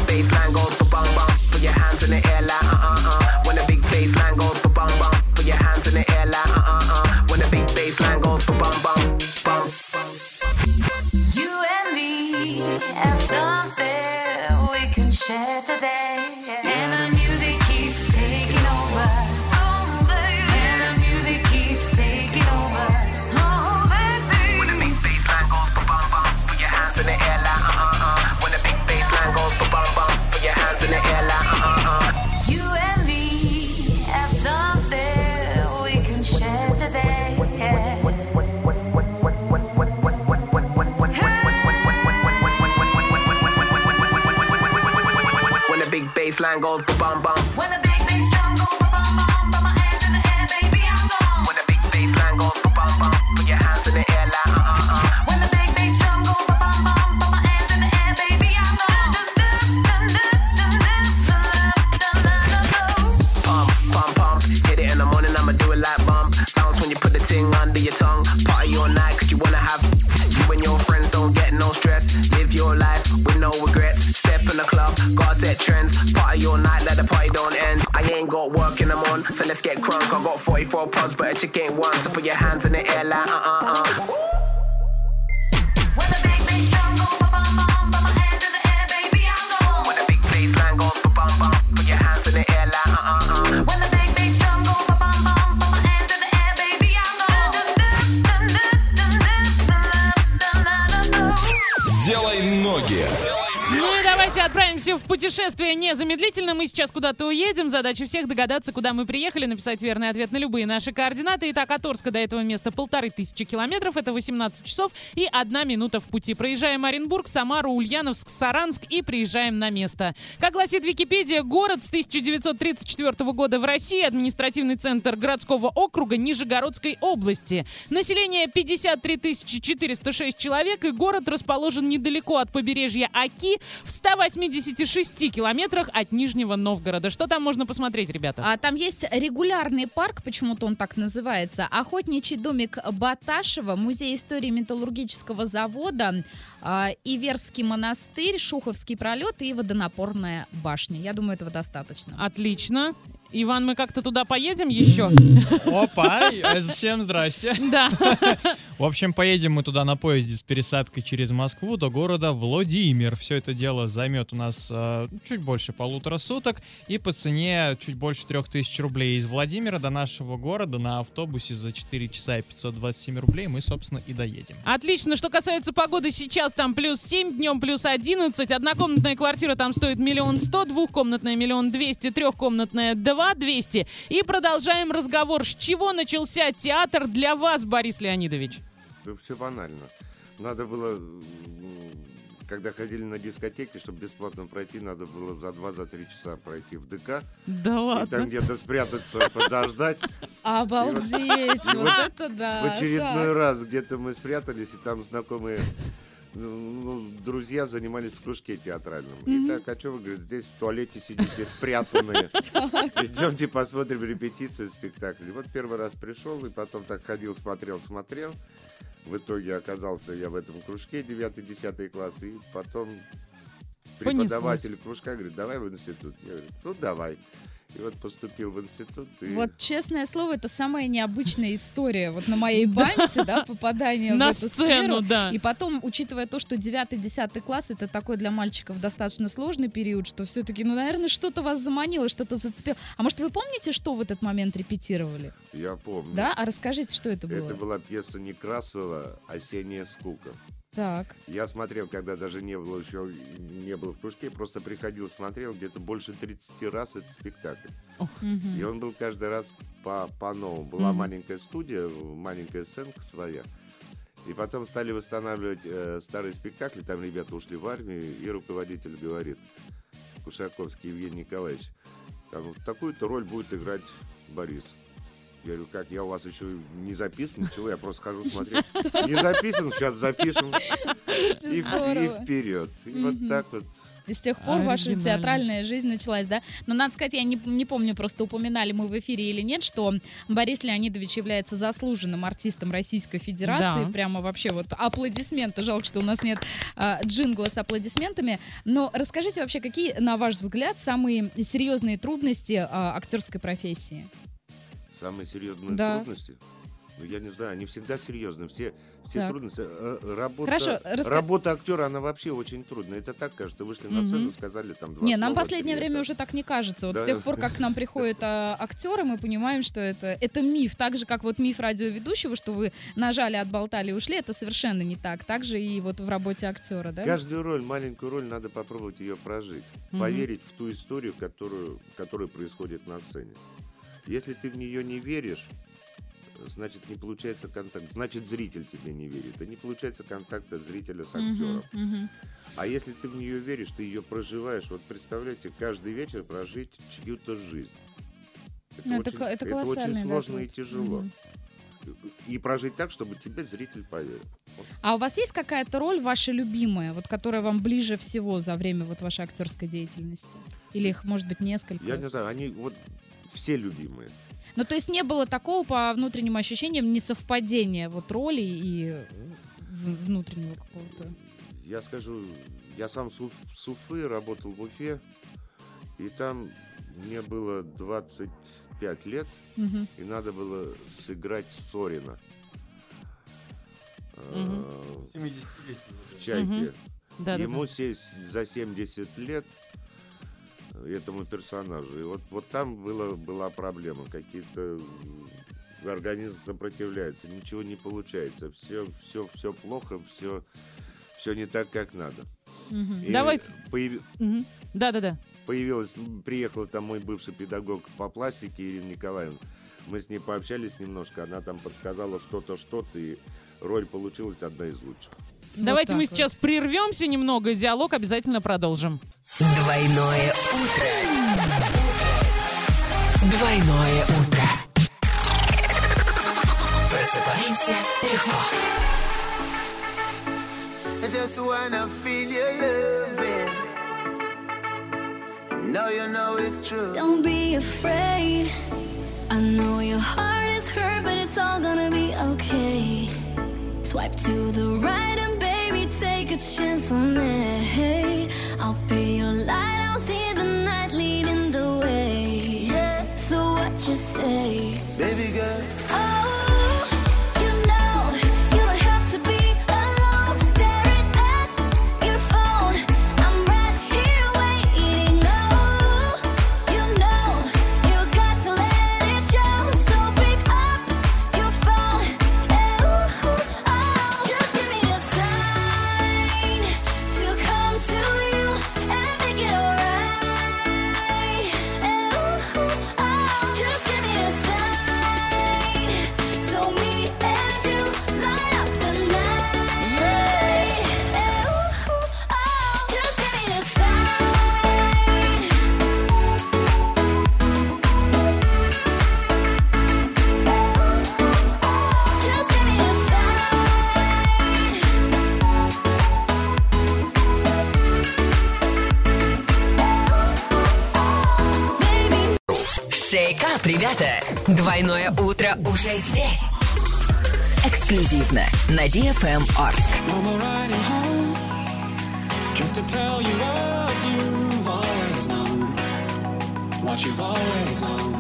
Speaker 5: путешествие незамедлительно. Мы сейчас куда-то уедем. Задача всех догадаться, куда мы приехали, написать верный ответ на любые наши координаты. Итак, от Орска до этого места полторы тысячи километров. Это 18 часов и одна минута в пути. Проезжаем Оренбург, Самару, Ульяновск, Саранск и приезжаем на место. Как гласит Википедия, город с 1934 года в России, административный центр городского округа Нижегородской области. Население 53 406 человек, и город расположен недалеко от побережья Аки, в 186 километрах от Нижнего Новгорода. Что там можно посмотреть, ребята?
Speaker 6: А там есть регулярный парк, почему-то он так называется, охотничий домик Баташева, музей истории металлургического завода, а, Иверский монастырь, Шуховский пролет и водонапорная башня. Я думаю, этого достаточно.
Speaker 5: Отлично. Иван, мы как-то туда поедем еще? [LAUGHS]
Speaker 21: Опа, всем здрасте. [LAUGHS]
Speaker 5: Да.
Speaker 21: В общем, поедем мы туда на поезде с пересадкой через Москву до города Владимир. Все это дело займет у нас э, чуть больше полутора суток и по цене чуть больше трех тысяч рублей. Из Владимира до нашего города на автобусе за 4 часа и 527 рублей мы, собственно, и доедем.
Speaker 5: Отлично. Что касается погоды, сейчас там плюс 7, днем плюс 11. Однокомнатная квартира там стоит миллион сто, двухкомнатная миллион двести, трехкомнатная два двести. И продолжаем разговор. С чего начался театр для вас, Борис Леонидович?
Speaker 10: Да все банально. Надо было, когда ходили на дискотеки, чтобы бесплатно пройти, надо было за 2-3 часа пройти в ДК.
Speaker 5: Да
Speaker 10: И
Speaker 5: ладно?
Speaker 10: там где-то спрятаться, подождать.
Speaker 6: Обалдеть,
Speaker 10: И
Speaker 6: вот это да.
Speaker 10: В очередной раз где-то мы спрятались, и там знакомые друзья занимались в кружке театральном. И так, а что вы, говорит, здесь в туалете сидите спрятанные. [LAUGHS] Идемте посмотрим репетицию спектакля. Вот первый раз пришел, и потом так ходил, смотрел, смотрел. В итоге оказался я в этом кружке 9-10 класс, и потом преподаватель кружка говорит, давай в институт. Я говорю, ну давай. И вот поступил в институт. И...
Speaker 6: Вот, честное слово, это самая необычная история вот на моей памяти, да, попадание
Speaker 5: На
Speaker 6: в эту
Speaker 5: сцену,
Speaker 6: сферу.
Speaker 5: да.
Speaker 6: И потом, учитывая то, что 9-10 класс, это такой для мальчиков достаточно сложный период, что все-таки, ну, наверное, что-то вас заманило, что-то зацепило. А может, вы помните, что в этот момент репетировали?
Speaker 10: Я помню.
Speaker 6: Да? А расскажите, что это было?
Speaker 10: Это была пьеса Некрасова «Осенняя скука».
Speaker 6: Так.
Speaker 10: Я смотрел, когда даже не было еще не было в кружке, просто приходил, смотрел где-то больше 30 раз этот спектакль.
Speaker 6: Мгм.
Speaker 10: И он был каждый раз по- по-новому. Была
Speaker 6: Мгм.
Speaker 10: маленькая студия, маленькая сценка своя. И потом стали восстанавливать э, старые спектакли, там ребята ушли в армию, и руководитель говорит, Кушаковский Евгений Николаевич, там вот такую-то роль будет играть Борис. Я говорю, как, я у вас еще не записан, ничего, я просто хожу смотреть. Не записан, сейчас запишем. И, и вперед. И
Speaker 6: Мгм.
Speaker 10: вот так вот.
Speaker 6: И с тех пор ваша театральная жизнь началась, да? Но надо сказать, я не, не помню, просто упоминали мы в эфире или нет, что Борис Леонидович является заслуженным артистом Российской Федерации.
Speaker 5: Да.
Speaker 6: Прямо вообще вот аплодисменты. Жалко, что у нас нет а, джингла с аплодисментами. Но расскажите вообще, какие, на ваш взгляд, самые серьезные трудности а, актерской профессии?
Speaker 10: Самые серьезные
Speaker 6: Да.
Speaker 10: трудности? Ну, я не знаю, они всегда серьезные. Все, все
Speaker 6: Так.
Speaker 10: трудности. Э, э, Работа,
Speaker 6: Хорошо, раска-
Speaker 10: работа актера, она вообще очень трудная. Это так, кажется, вышли на сцену, сказали там два
Speaker 6: Не, нам последнее время
Speaker 10: это-
Speaker 6: уже так не кажется. Вот с
Speaker 10: Да.
Speaker 6: тех пор, как к нам приходят а, актеры, мы понимаем, что это, это миф. Так же, как вот миф радиоведущего, что вы нажали, отболтали и ушли, это совершенно не так. Так же и вот в работе актера, да?
Speaker 10: Каждую роль, маленькую роль, надо попробовать ее прожить. Поверить в ту историю, которую, которая происходит на сцене. Если ты в нее не веришь, значит, не получается контакт. Значит, зритель тебе не верит. И не получается контакта зрителя с актером.
Speaker 6: мгм.
Speaker 10: А если ты в нее веришь, ты ее проживаешь. Вот представляете, каждый вечер прожить чью-то жизнь.
Speaker 6: Ну, это ко- это
Speaker 10: очень сложно и тяжело.
Speaker 6: Мгм.
Speaker 10: И прожить так, чтобы тебе зритель поверил. Вот.
Speaker 6: А у вас есть какая-то роль ваша любимая, вот которая вам ближе всего за время вот вашей актерской деятельности? Или их может быть несколько?
Speaker 10: Я не знаю, они вот все любимые.
Speaker 6: Ну, то есть не было такого по внутренним ощущениям несовпадения вот роли и э, внутреннего какого-то.
Speaker 10: Я скажу, я сам с Уф- с Уфы работал в Уфе, и там мне было 25 лет,
Speaker 6: Мгм.
Speaker 10: и надо было сыграть Сорина.
Speaker 7: 70-летнего,
Speaker 10: В
Speaker 7: да.
Speaker 10: «Чайке».
Speaker 7: Мгм. Да-да-да.
Speaker 10: Ему се- за 70 лет этому персонажу. И вот, вот там было, была проблема. Какие-то организм сопротивляется, ничего не получается. Все, все, все плохо, все, все не так, как надо. И
Speaker 5: Давайте-
Speaker 10: появи-
Speaker 5: Мгм. Да-да-да.
Speaker 10: появилась, м, приехала там мой бывший педагог по пластике Ирина Николаевна. Мы с ней пообщались немножко, она там подсказала что-то, что-то, и роль получилась одна из лучших.
Speaker 5: Давайте
Speaker 6: так
Speaker 5: мы
Speaker 6: вот.
Speaker 5: сейчас прервемся немного, и диалог обязательно продолжим.
Speaker 22: Двойное утро. Двойное утро. Просыпаемся легко.
Speaker 19: I just wanna feel your loving. Know you know it's true.
Speaker 11: Don't be afraid. I know your heart is hurt, but it's all gonna be okay. Swipe to the right a chance on me. I'll be your light, I'll see the night leading the way. So what you say?
Speaker 22: Ребята! Двойное утро уже здесь. Эксклюзивно на DFM Орск.
Speaker 23: What you've always known.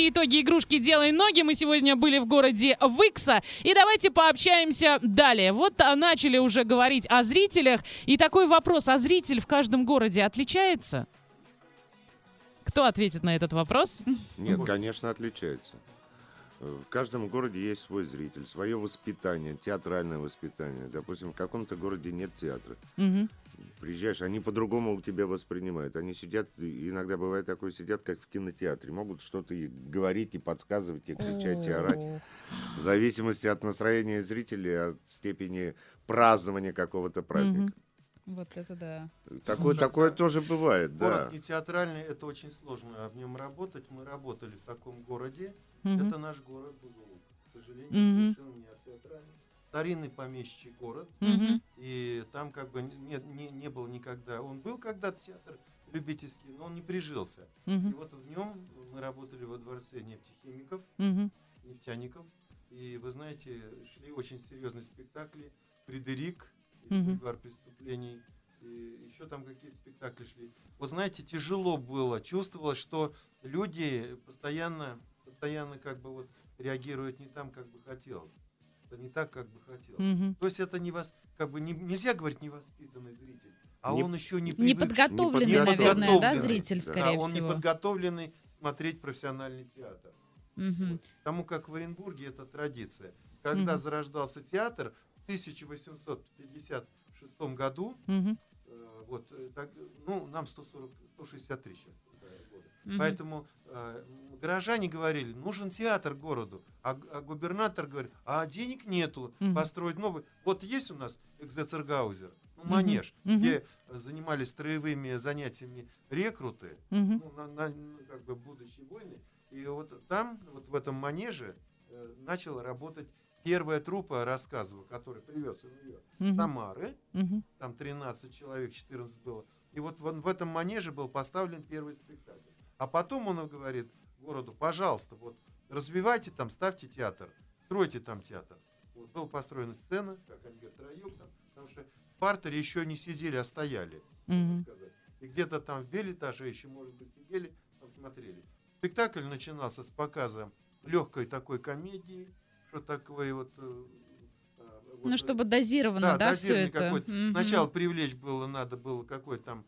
Speaker 5: Подвести итоги игрушки «Делай ноги». Мы сегодня были в городе Выкса. И давайте пообщаемся далее. Вот а, начали уже говорить о зрителях. И такой вопрос. А зритель в каждом городе отличается? Кто ответит на этот вопрос?
Speaker 10: Нет, конечно, отличается. В каждом городе есть свой зритель, свое воспитание, театральное воспитание. Допустим, в каком-то городе нет театра.
Speaker 5: Мгм.
Speaker 10: Приезжаешь, они по-другому у тебя воспринимают. Они сидят, иногда бывает такое, сидят, как в кинотеатре. Могут что-то и говорить, и подсказывать, и кричать, и орать. В зависимости от настроения зрителей, от степени празднования какого-то праздника.
Speaker 6: Вот это да.
Speaker 10: Такое, такое тоже бывает, да.
Speaker 7: Город не театральный, это очень сложно в нем работать. Мы работали в таком городе.
Speaker 5: Мгм.
Speaker 7: Это наш город был, к сожалению,
Speaker 5: Мгм.
Speaker 7: совершенно. Старинный помещичий город.
Speaker 5: Мгм.
Speaker 7: И там как бы не, не, не был никогда. Он был когда-то театр любительский, но он не прижился.
Speaker 5: Мгм.
Speaker 7: И вот в нем мы работали во дворце нефтехимиков,
Speaker 5: Мгм.
Speaker 7: нефтяников. И вы знаете, шли очень серьезные спектакли. Фредерик, бульвар преступлений. И еще там какие спектакли шли. Вы знаете, тяжело было. Чувствовалось, что люди постоянно, постоянно как бы вот реагируют не там, как бы хотелось. Это не так, как бы хотелось.
Speaker 5: Мгм.
Speaker 7: То есть это не вас, как бы не, нельзя говорить невоспитанный зритель, а
Speaker 10: Не-
Speaker 7: он еще не привык-
Speaker 6: подготовленный,
Speaker 7: не
Speaker 6: наверное, да,
Speaker 7: подготовленный.
Speaker 6: зритель,
Speaker 7: Да,
Speaker 6: скорее
Speaker 7: он
Speaker 6: всего.
Speaker 7: не подготовленный смотреть профессиональный театр.
Speaker 6: Мгм.
Speaker 7: Потому как в Оренбурге это традиция. Когда
Speaker 5: Мгм.
Speaker 7: зарождался театр в 1856 году,
Speaker 5: Мгм.
Speaker 7: э, вот, э, так, ну, нам 140, 163 сейчас да, года.
Speaker 5: Мгм.
Speaker 7: Поэтому э, горожане говорили, нужен театр городу, а, а губернатор говорит, а денег нету
Speaker 5: Мгм.
Speaker 7: построить новый. Вот есть у нас Экзецергаузер, ну, манеж,
Speaker 5: Мгм.
Speaker 7: где занимались строевыми занятиями рекруты,
Speaker 5: Мгм.
Speaker 7: ну, на, на- ну, как бы будущие войны. И вот там, вот в этом манеже, э, начала работать первая труппа рассказова, который привез ее с Самары.
Speaker 5: Мгм.
Speaker 7: Там 13 человек, 14 было. И вот в, в этом манеже был поставлен первый спектакль. А потом он говорит городу, пожалуйста, вот развивайте там, ставьте театр, стройте там театр. Вот была построена сцена, как они говорят, троем там, потому что в партере еще не сидели, а стояли. сказать. И где-то там в белетаже еще, может быть, сидели, там смотрели. Спектакль начинался с показа легкой такой комедии, что такое вот... э, э, вот,
Speaker 6: Ну, чтобы дозированно, да, все
Speaker 7: дозированный
Speaker 6: это.
Speaker 7: какой-то.
Speaker 6: Мгм.
Speaker 7: Сначала привлечь было надо было какой там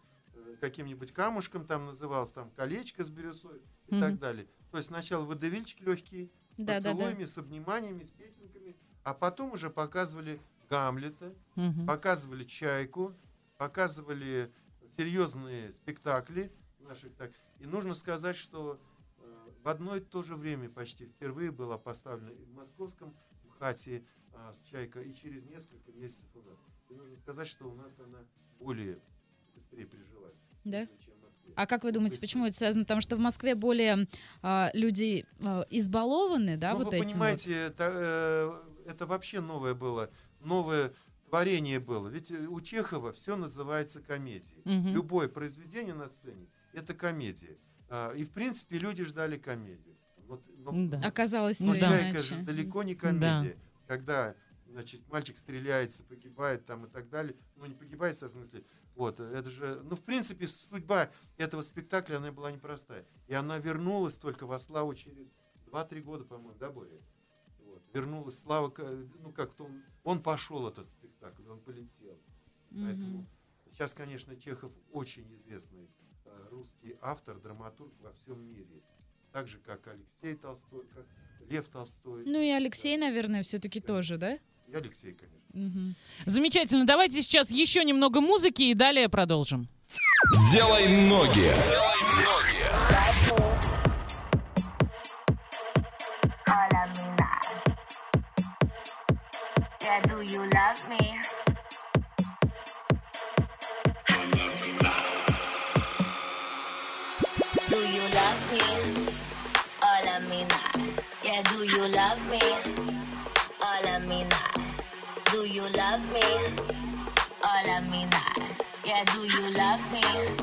Speaker 7: каким-нибудь камушком там называлось там колечко с бирюзой и
Speaker 5: Мгм.
Speaker 7: так далее. То есть сначала водевильчик легкий с
Speaker 6: Да-да-да.
Speaker 7: поцелуями, с обниманиями, с песенками, а потом уже показывали Гамлета,
Speaker 5: Мгм.
Speaker 7: показывали Чайку, показывали серьезные спектакли наших так. И нужно сказать, что э, в одно и то же время почти впервые была поставлена и в московском МХАТе а, Чайка, и через несколько месяцев у нас. И нужно сказать, что у нас она более быстрее прижилась.
Speaker 6: Да? А как вы думаете,
Speaker 7: Быстрее.
Speaker 6: почему это связано? Потому что в Москве более а, люди а, избалованы, да,
Speaker 7: ну,
Speaker 6: вот
Speaker 7: вы
Speaker 6: этим вот?
Speaker 7: понимаете, это, э, это вообще новое было, новое творение было. Ведь э, у Чехова все называется комедией.
Speaker 5: Мгм.
Speaker 7: Любое произведение на сцене – это комедия. А, И, в принципе, люди ждали комедию. Вот, но-
Speaker 5: Да.
Speaker 6: Оказалось,
Speaker 7: но
Speaker 6: всё
Speaker 7: «Чайка»
Speaker 6: иначе.
Speaker 7: же далеко не
Speaker 5: Да.
Speaker 7: комедия. Когда значит, мальчик стреляется, погибает там и так далее. Ну, не погибает, в смысле. Вот, это же, ну, в принципе, судьба этого спектакля, она была непростая. И она вернулась только во славу через 2-3 года, по-моему, да, Боря? Вот. Вернулась слава, ну, как-то он, он пошел этот спектакль, он полетел. Поэтому сейчас, конечно, Чехов очень известный э, русский автор, драматург во всем мире. Так же, как Алексей Толстой, как Лев Толстой.
Speaker 6: Ну и Алексей, наверное, все-таки тоже, да?
Speaker 7: И Алексей, конечно.
Speaker 5: Замечательно. Давайте сейчас еще немного музыки и далее продолжим.
Speaker 12: Делай ноги.
Speaker 11: Hola, love me?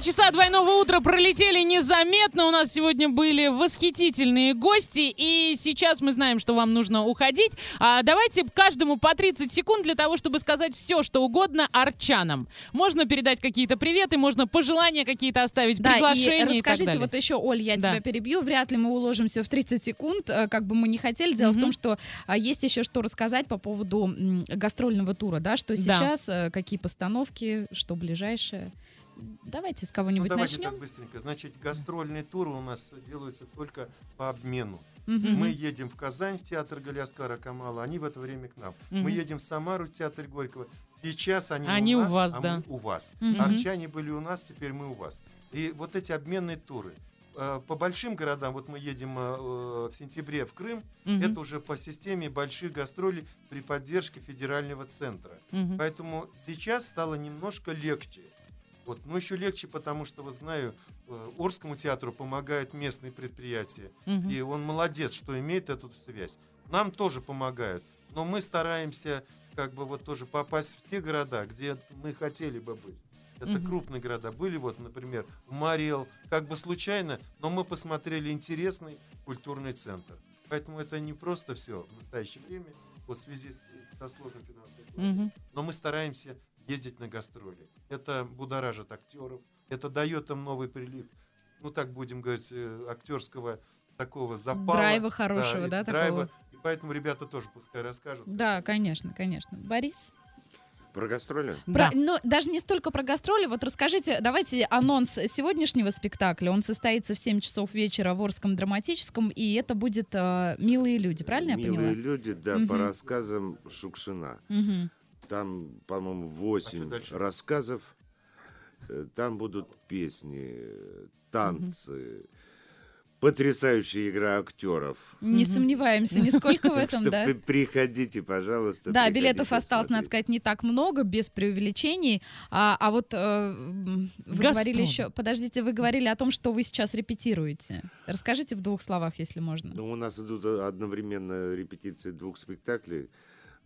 Speaker 5: Часа двойного утра пролетели незаметно. У нас сегодня были восхитительные гости. И сейчас мы знаем, что вам нужно уходить. А давайте каждому по 30 секунд для того, чтобы сказать все, что угодно арчанам. Можно передать какие-то приветы, можно пожелания какие-то оставить,
Speaker 6: Да,
Speaker 5: приглашения
Speaker 6: и
Speaker 5: и, так
Speaker 6: расскажите,
Speaker 5: далее.
Speaker 6: вот еще, Оль, я
Speaker 5: Да.
Speaker 6: тебя перебью, вряд ли мы уложимся в 30 секунд, э, как бы мы не хотели. Дело в
Speaker 5: Мгм.
Speaker 6: том, что а, есть еще что рассказать по поводу гастрольного тура, да, что
Speaker 5: Да.
Speaker 6: сейчас, э, какие постановки, что ближайшее. Давайте с
Speaker 7: Ну,
Speaker 6: кого-нибудь
Speaker 7: давайте
Speaker 6: начнем.
Speaker 7: так быстренько. Значит, гастрольные туры у нас делаются только по обмену.
Speaker 6: Мгм.
Speaker 7: Мы едем в Казань, в театр Галяскара Камала, они в это время к нам. Мы
Speaker 5: Мгм.
Speaker 7: едем в Самару, в театр Горького. Сейчас они,
Speaker 5: Они у
Speaker 7: у нас,
Speaker 5: вас,
Speaker 7: а
Speaker 5: да.
Speaker 7: мы у вас.
Speaker 5: Мгм.
Speaker 7: Арчане были у нас, теперь мы у вас. И вот эти обменные туры. Э, По большим городам, вот мы едем э, э, в сентябре в Крым,
Speaker 5: Мгм.
Speaker 7: это уже по системе больших гастролей при поддержке федерального центра.
Speaker 5: Мгм.
Speaker 7: Поэтому сейчас стало немножко легче. Вот, но еще легче, потому что, вот знаю, э, Орскому театру помогают местные предприятия.
Speaker 5: Мгм.
Speaker 7: И он молодец, что имеет эту связь. Нам тоже помогают. Но мы стараемся как бы вот тоже попасть в те города, где мы хотели бы быть. Это
Speaker 5: Мгм.
Speaker 7: крупные города. Были вот, например, в Мариэл, как бы случайно, но мы посмотрели интересный культурный центр. Поэтому это не просто все в настоящее время, вот в связи с, со сложным финансовым.
Speaker 5: Мгм.
Speaker 7: Но мы стараемся ездить на гастроли. Это будоражит актеров, это дает им новый прилив. Ну, так будем говорить, э, актерского такого запала.
Speaker 6: Драйва хорошего,
Speaker 7: и
Speaker 6: да,
Speaker 7: драйва.
Speaker 6: такого?
Speaker 7: И поэтому ребята тоже пускай расскажут.
Speaker 6: Да, конечно, конечно. Борис?
Speaker 10: Про гастроли?
Speaker 6: Про- ну, даже не столько про гастроли. Вот расскажите, давайте анонс сегодняшнего спектакля. Он состоится в 7 часов вечера в Орском драматическом, и это будет э, «Милые люди», правильно я
Speaker 10: Милые
Speaker 6: поняла?
Speaker 10: люди, да, по
Speaker 6: Мгм.
Speaker 10: рассказам Шукшина.
Speaker 6: Мгм.
Speaker 10: Там, по-моему,
Speaker 7: А
Speaker 10: 8 рассказов. Э, Там будут песни, э, танцы, потрясающая игра актеров.
Speaker 6: Не сомневаемся нисколько в [LAUGHS] этом, да.
Speaker 10: при- приходите, пожалуйста.
Speaker 6: Да, билетов осталось, надо сказать, не так много, без преувеличений. А, а вот э, вы говорили еще, подождите, вы говорили о том, что вы сейчас репетируете. Расскажите в двух словах, если можно.
Speaker 10: Ну, у нас идут одновременно репетиции двух спектаклей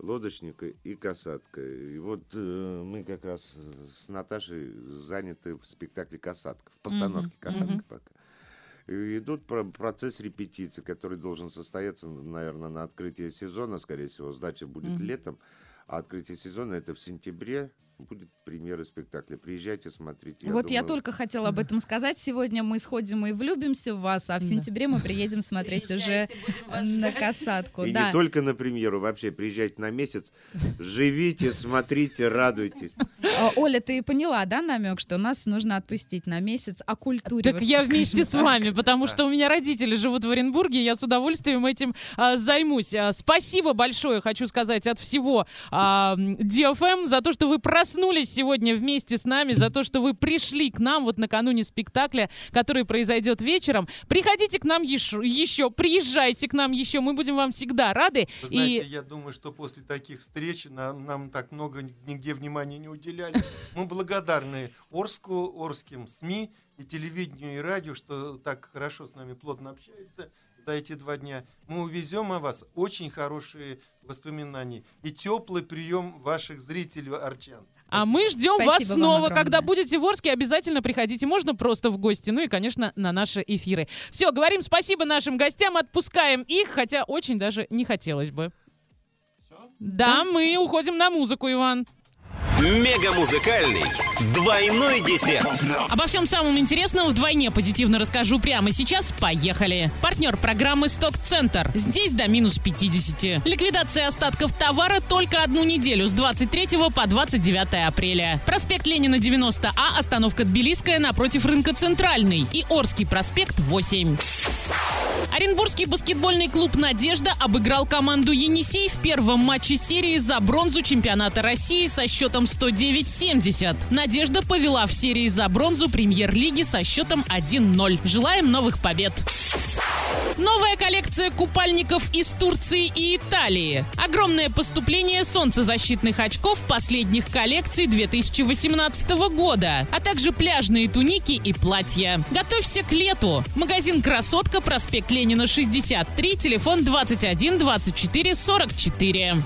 Speaker 10: «Лодочника» и «Касатка». И вот э, мы как раз с Наташей заняты в спектакле «Касатка», в постановке «Касатка»
Speaker 18: мгм.
Speaker 10: пока. И идут про- процесс репетиции, который должен состояться, наверное, на открытие сезона, скорее всего. Сдача будет
Speaker 6: Мгм.
Speaker 10: летом, а открытие сезона это в сентябре. Будет премьера спектакля. Приезжайте, смотрите.
Speaker 6: вот я
Speaker 10: думаю,
Speaker 6: только хотела об этом сказать. Сегодня мы сходим и влюбимся в вас, а в сентябре мы приедем смотреть уже на касатку.
Speaker 10: И
Speaker 6: да.
Speaker 10: не только на премьеру, вообще приезжайте на месяц, живите, смотрите, радуйтесь.
Speaker 6: А, Оля, ты поняла, да, намек, что нас нужно отпустить на месяц оккультуриваться?
Speaker 5: Так я вместе с вами, потому что у меня родители живут в Оренбурге, я с удовольствием этим а, займусь. А, спасибо большое, хочу сказать, от всего а, DFM за то, что вы проснулись сегодня вместе с нами, за то, что вы пришли к нам вот накануне спектакля, который произойдет вечером. Приходите к нам еще, еще приезжайте к нам еще, мы будем вам всегда рады.
Speaker 7: Вы знаете,
Speaker 5: И
Speaker 7: я думаю, что после таких встреч нам, нам так много нигде внимания не уделяли. Мы благодарны Орску, Орским СМИ и телевидению, и радио, что так хорошо с нами плотно общаются за эти два дня. Мы увезем о вас очень хорошие воспоминания и теплый прием ваших зрителей арчан.
Speaker 5: А мы ждем
Speaker 6: Спасибо
Speaker 5: вас снова. Когда будете в Орске, обязательно приходите. Можно просто в гости. Ну и, конечно, на наши эфиры. Все, говорим спасибо нашим гостям, отпускаем их, хотя очень даже не хотелось бы. Да, мы уходим на музыку, Иван.
Speaker 18: Мега-музыкальный двойной десерт.
Speaker 5: Обо всем самом интересном вдвойне позитивно расскажу прямо сейчас. Поехали. Партнер программы «Сток Центр». Здесь до минус 50. Ликвидация остатков товара только одну неделю с 23 по 29 апреля. Проспект Ленина 90А, остановка Тбилисская напротив рынка Центральный. И Орский проспект 8. Оренбургский баскетбольный клуб «Надежда» обыграл команду «Енисей» в первом матче серии за бронзу чемпионата России со счетом 109-70. «Надежда» повела в серии за бронзу премьер-лиги со счетом 1-0. Желаем новых побед. Новая коллекция купальников из Турции и Италии. Огромное поступление солнцезащитных очков последних коллекций 2018 года, а также пляжные туники и платья. Готовься к лету. Магазин «Красотка», проспект Ленина, 63, телефон 21 24 44.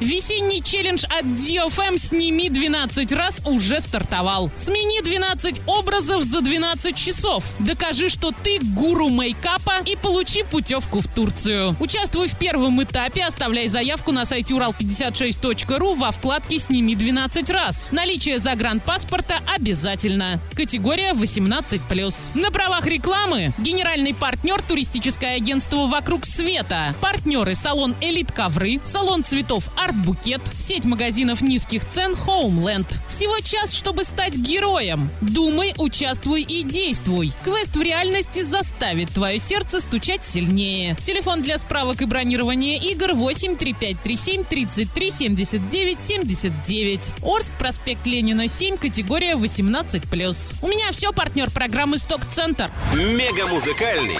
Speaker 5: Весенний челлендж от DFM «Сними 12 раз» уже стартовал. Смени 12 образов за 12 часов. Докажи, что ты гуру мейкапа и получи путевку в Турцию. Участвуй в первом этапе, оставляй заявку на сайте урал56.ру во вкладке «Сними 12 раз». Наличие загранпаспорта обязательно. Категория 18+. На правах рекламы генеральный партнер туристическое агентство «Вокруг света». Партнеры салон «Элит Ковры», салон цветов «Арт Букет», сеть магазинов низких цен «Хоумленд». Всего час, чтобы стать героем. Думай, участвуй и действуй. Квест в реальности заставит твое сердце стучать сильнее. Телефон для справок и бронирования игр 8 3537 33 79 79. Орск, проспект Ленина 7, категория 18+. У меня все, партнер программы «Сток Центр».
Speaker 18: Мега-музыкальный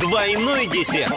Speaker 18: двойной десерт.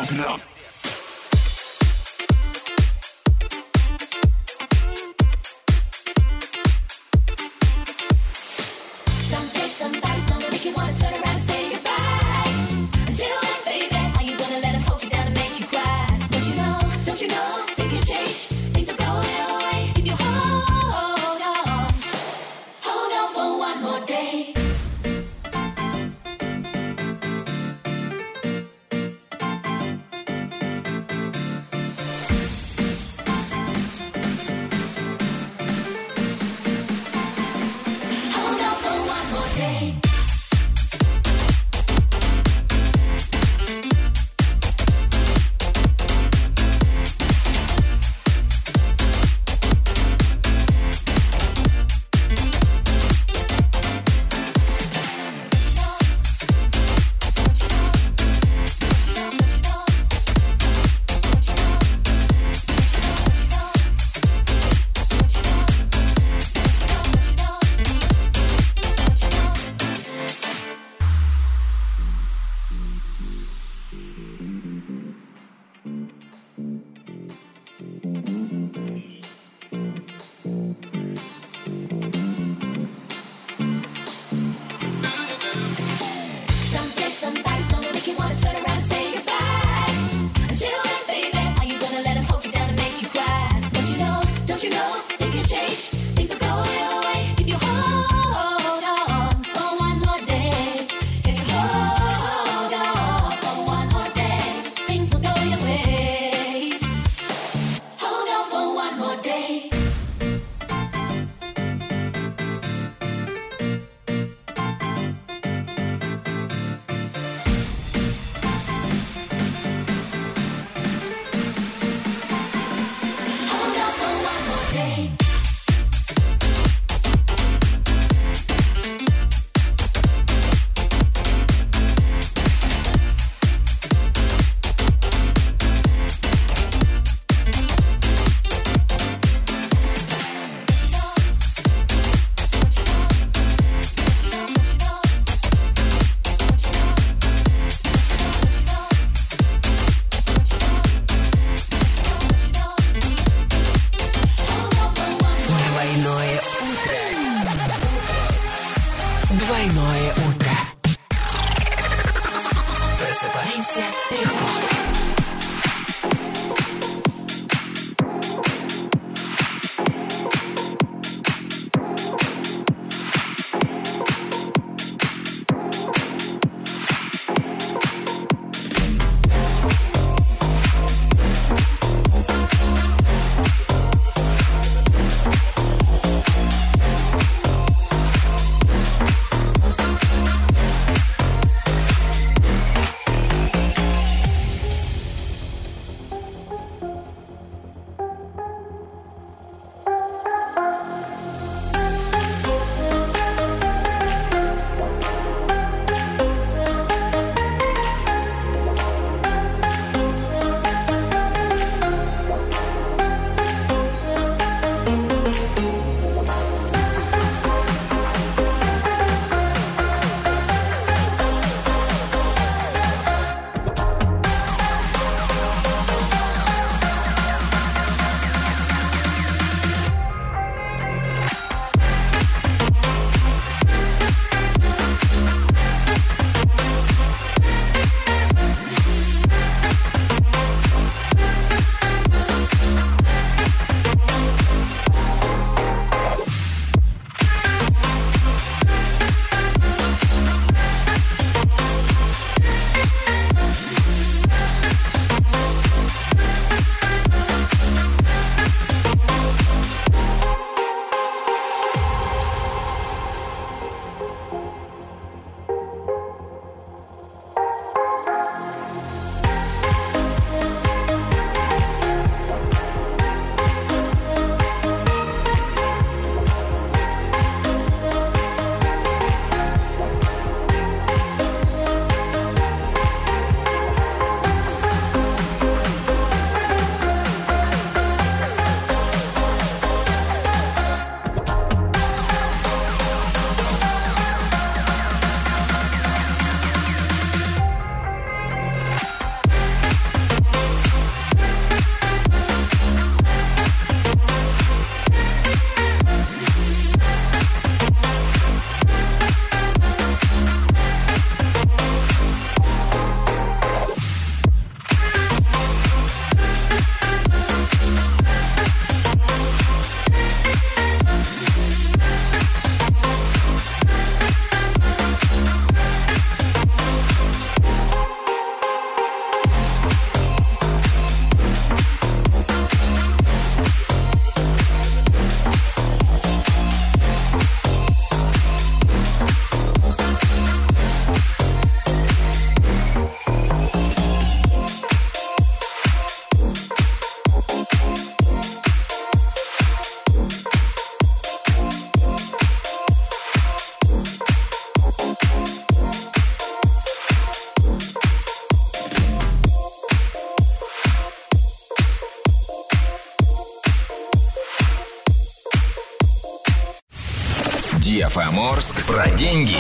Speaker 12: Про деньги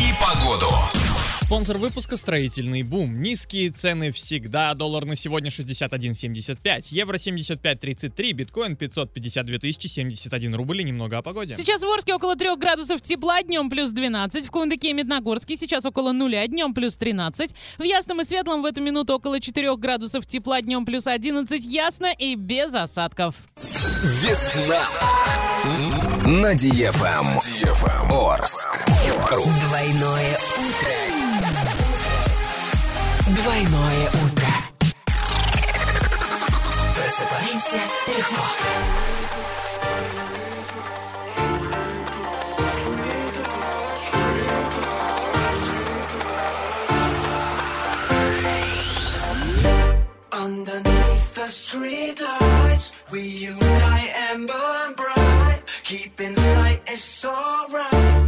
Speaker 12: и погоду.
Speaker 21: Спонсор выпуска «Строительный бум». Низкие цены всегда. Доллар на сегодня 61,75, евро 75,33, биткоин 552 тысячи 71 рубль и немного о погоде.
Speaker 5: Сейчас в Орске около 3 градусов тепла, днем плюс 12. В Кундыке и Медногорске сейчас около нуля, днем плюс 13. В Ясном и Светлом в эту минуту около 4 градусов тепла, днем плюс 11. Ясно и без осадков.
Speaker 12: Весна на DFM Орск.
Speaker 1: Двойное утро. Двойное утро. Просыпаемся легко.
Speaker 24: Underneath the streetlights, we unite and burn. Keep in sight, it's alright,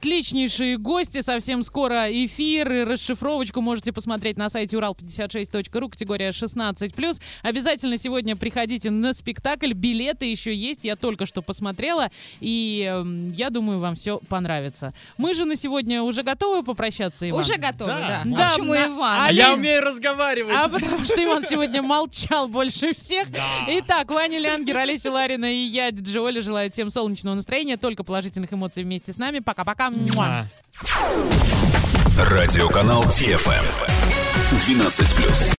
Speaker 5: Отличнейшие гости. Совсем скоро эфир и расшифровочку можете посмотреть на сайте урал56.ру, категория 16+. Обязательно сегодня приходите на спектакль. Билеты еще есть. Я только что посмотрела. И эм, я думаю, вам все понравится. Мы же на сегодня уже готовы попрощаться, Иван?
Speaker 6: Уже готовы, да.
Speaker 5: Да,
Speaker 6: А почему
Speaker 5: на-
Speaker 6: Иван?
Speaker 21: А
Speaker 5: я
Speaker 21: умею разговаривать.
Speaker 5: А потому что Иван сегодня молчал больше всех. Итак, Ваня Лянгер, Олеся Ларина и я, Диджи Оля, желаю всем солнечного настроения, только положительных эмоций вместе с нами. Пока-пока. Муа.
Speaker 2: Радиоканал ТФМ. 12+.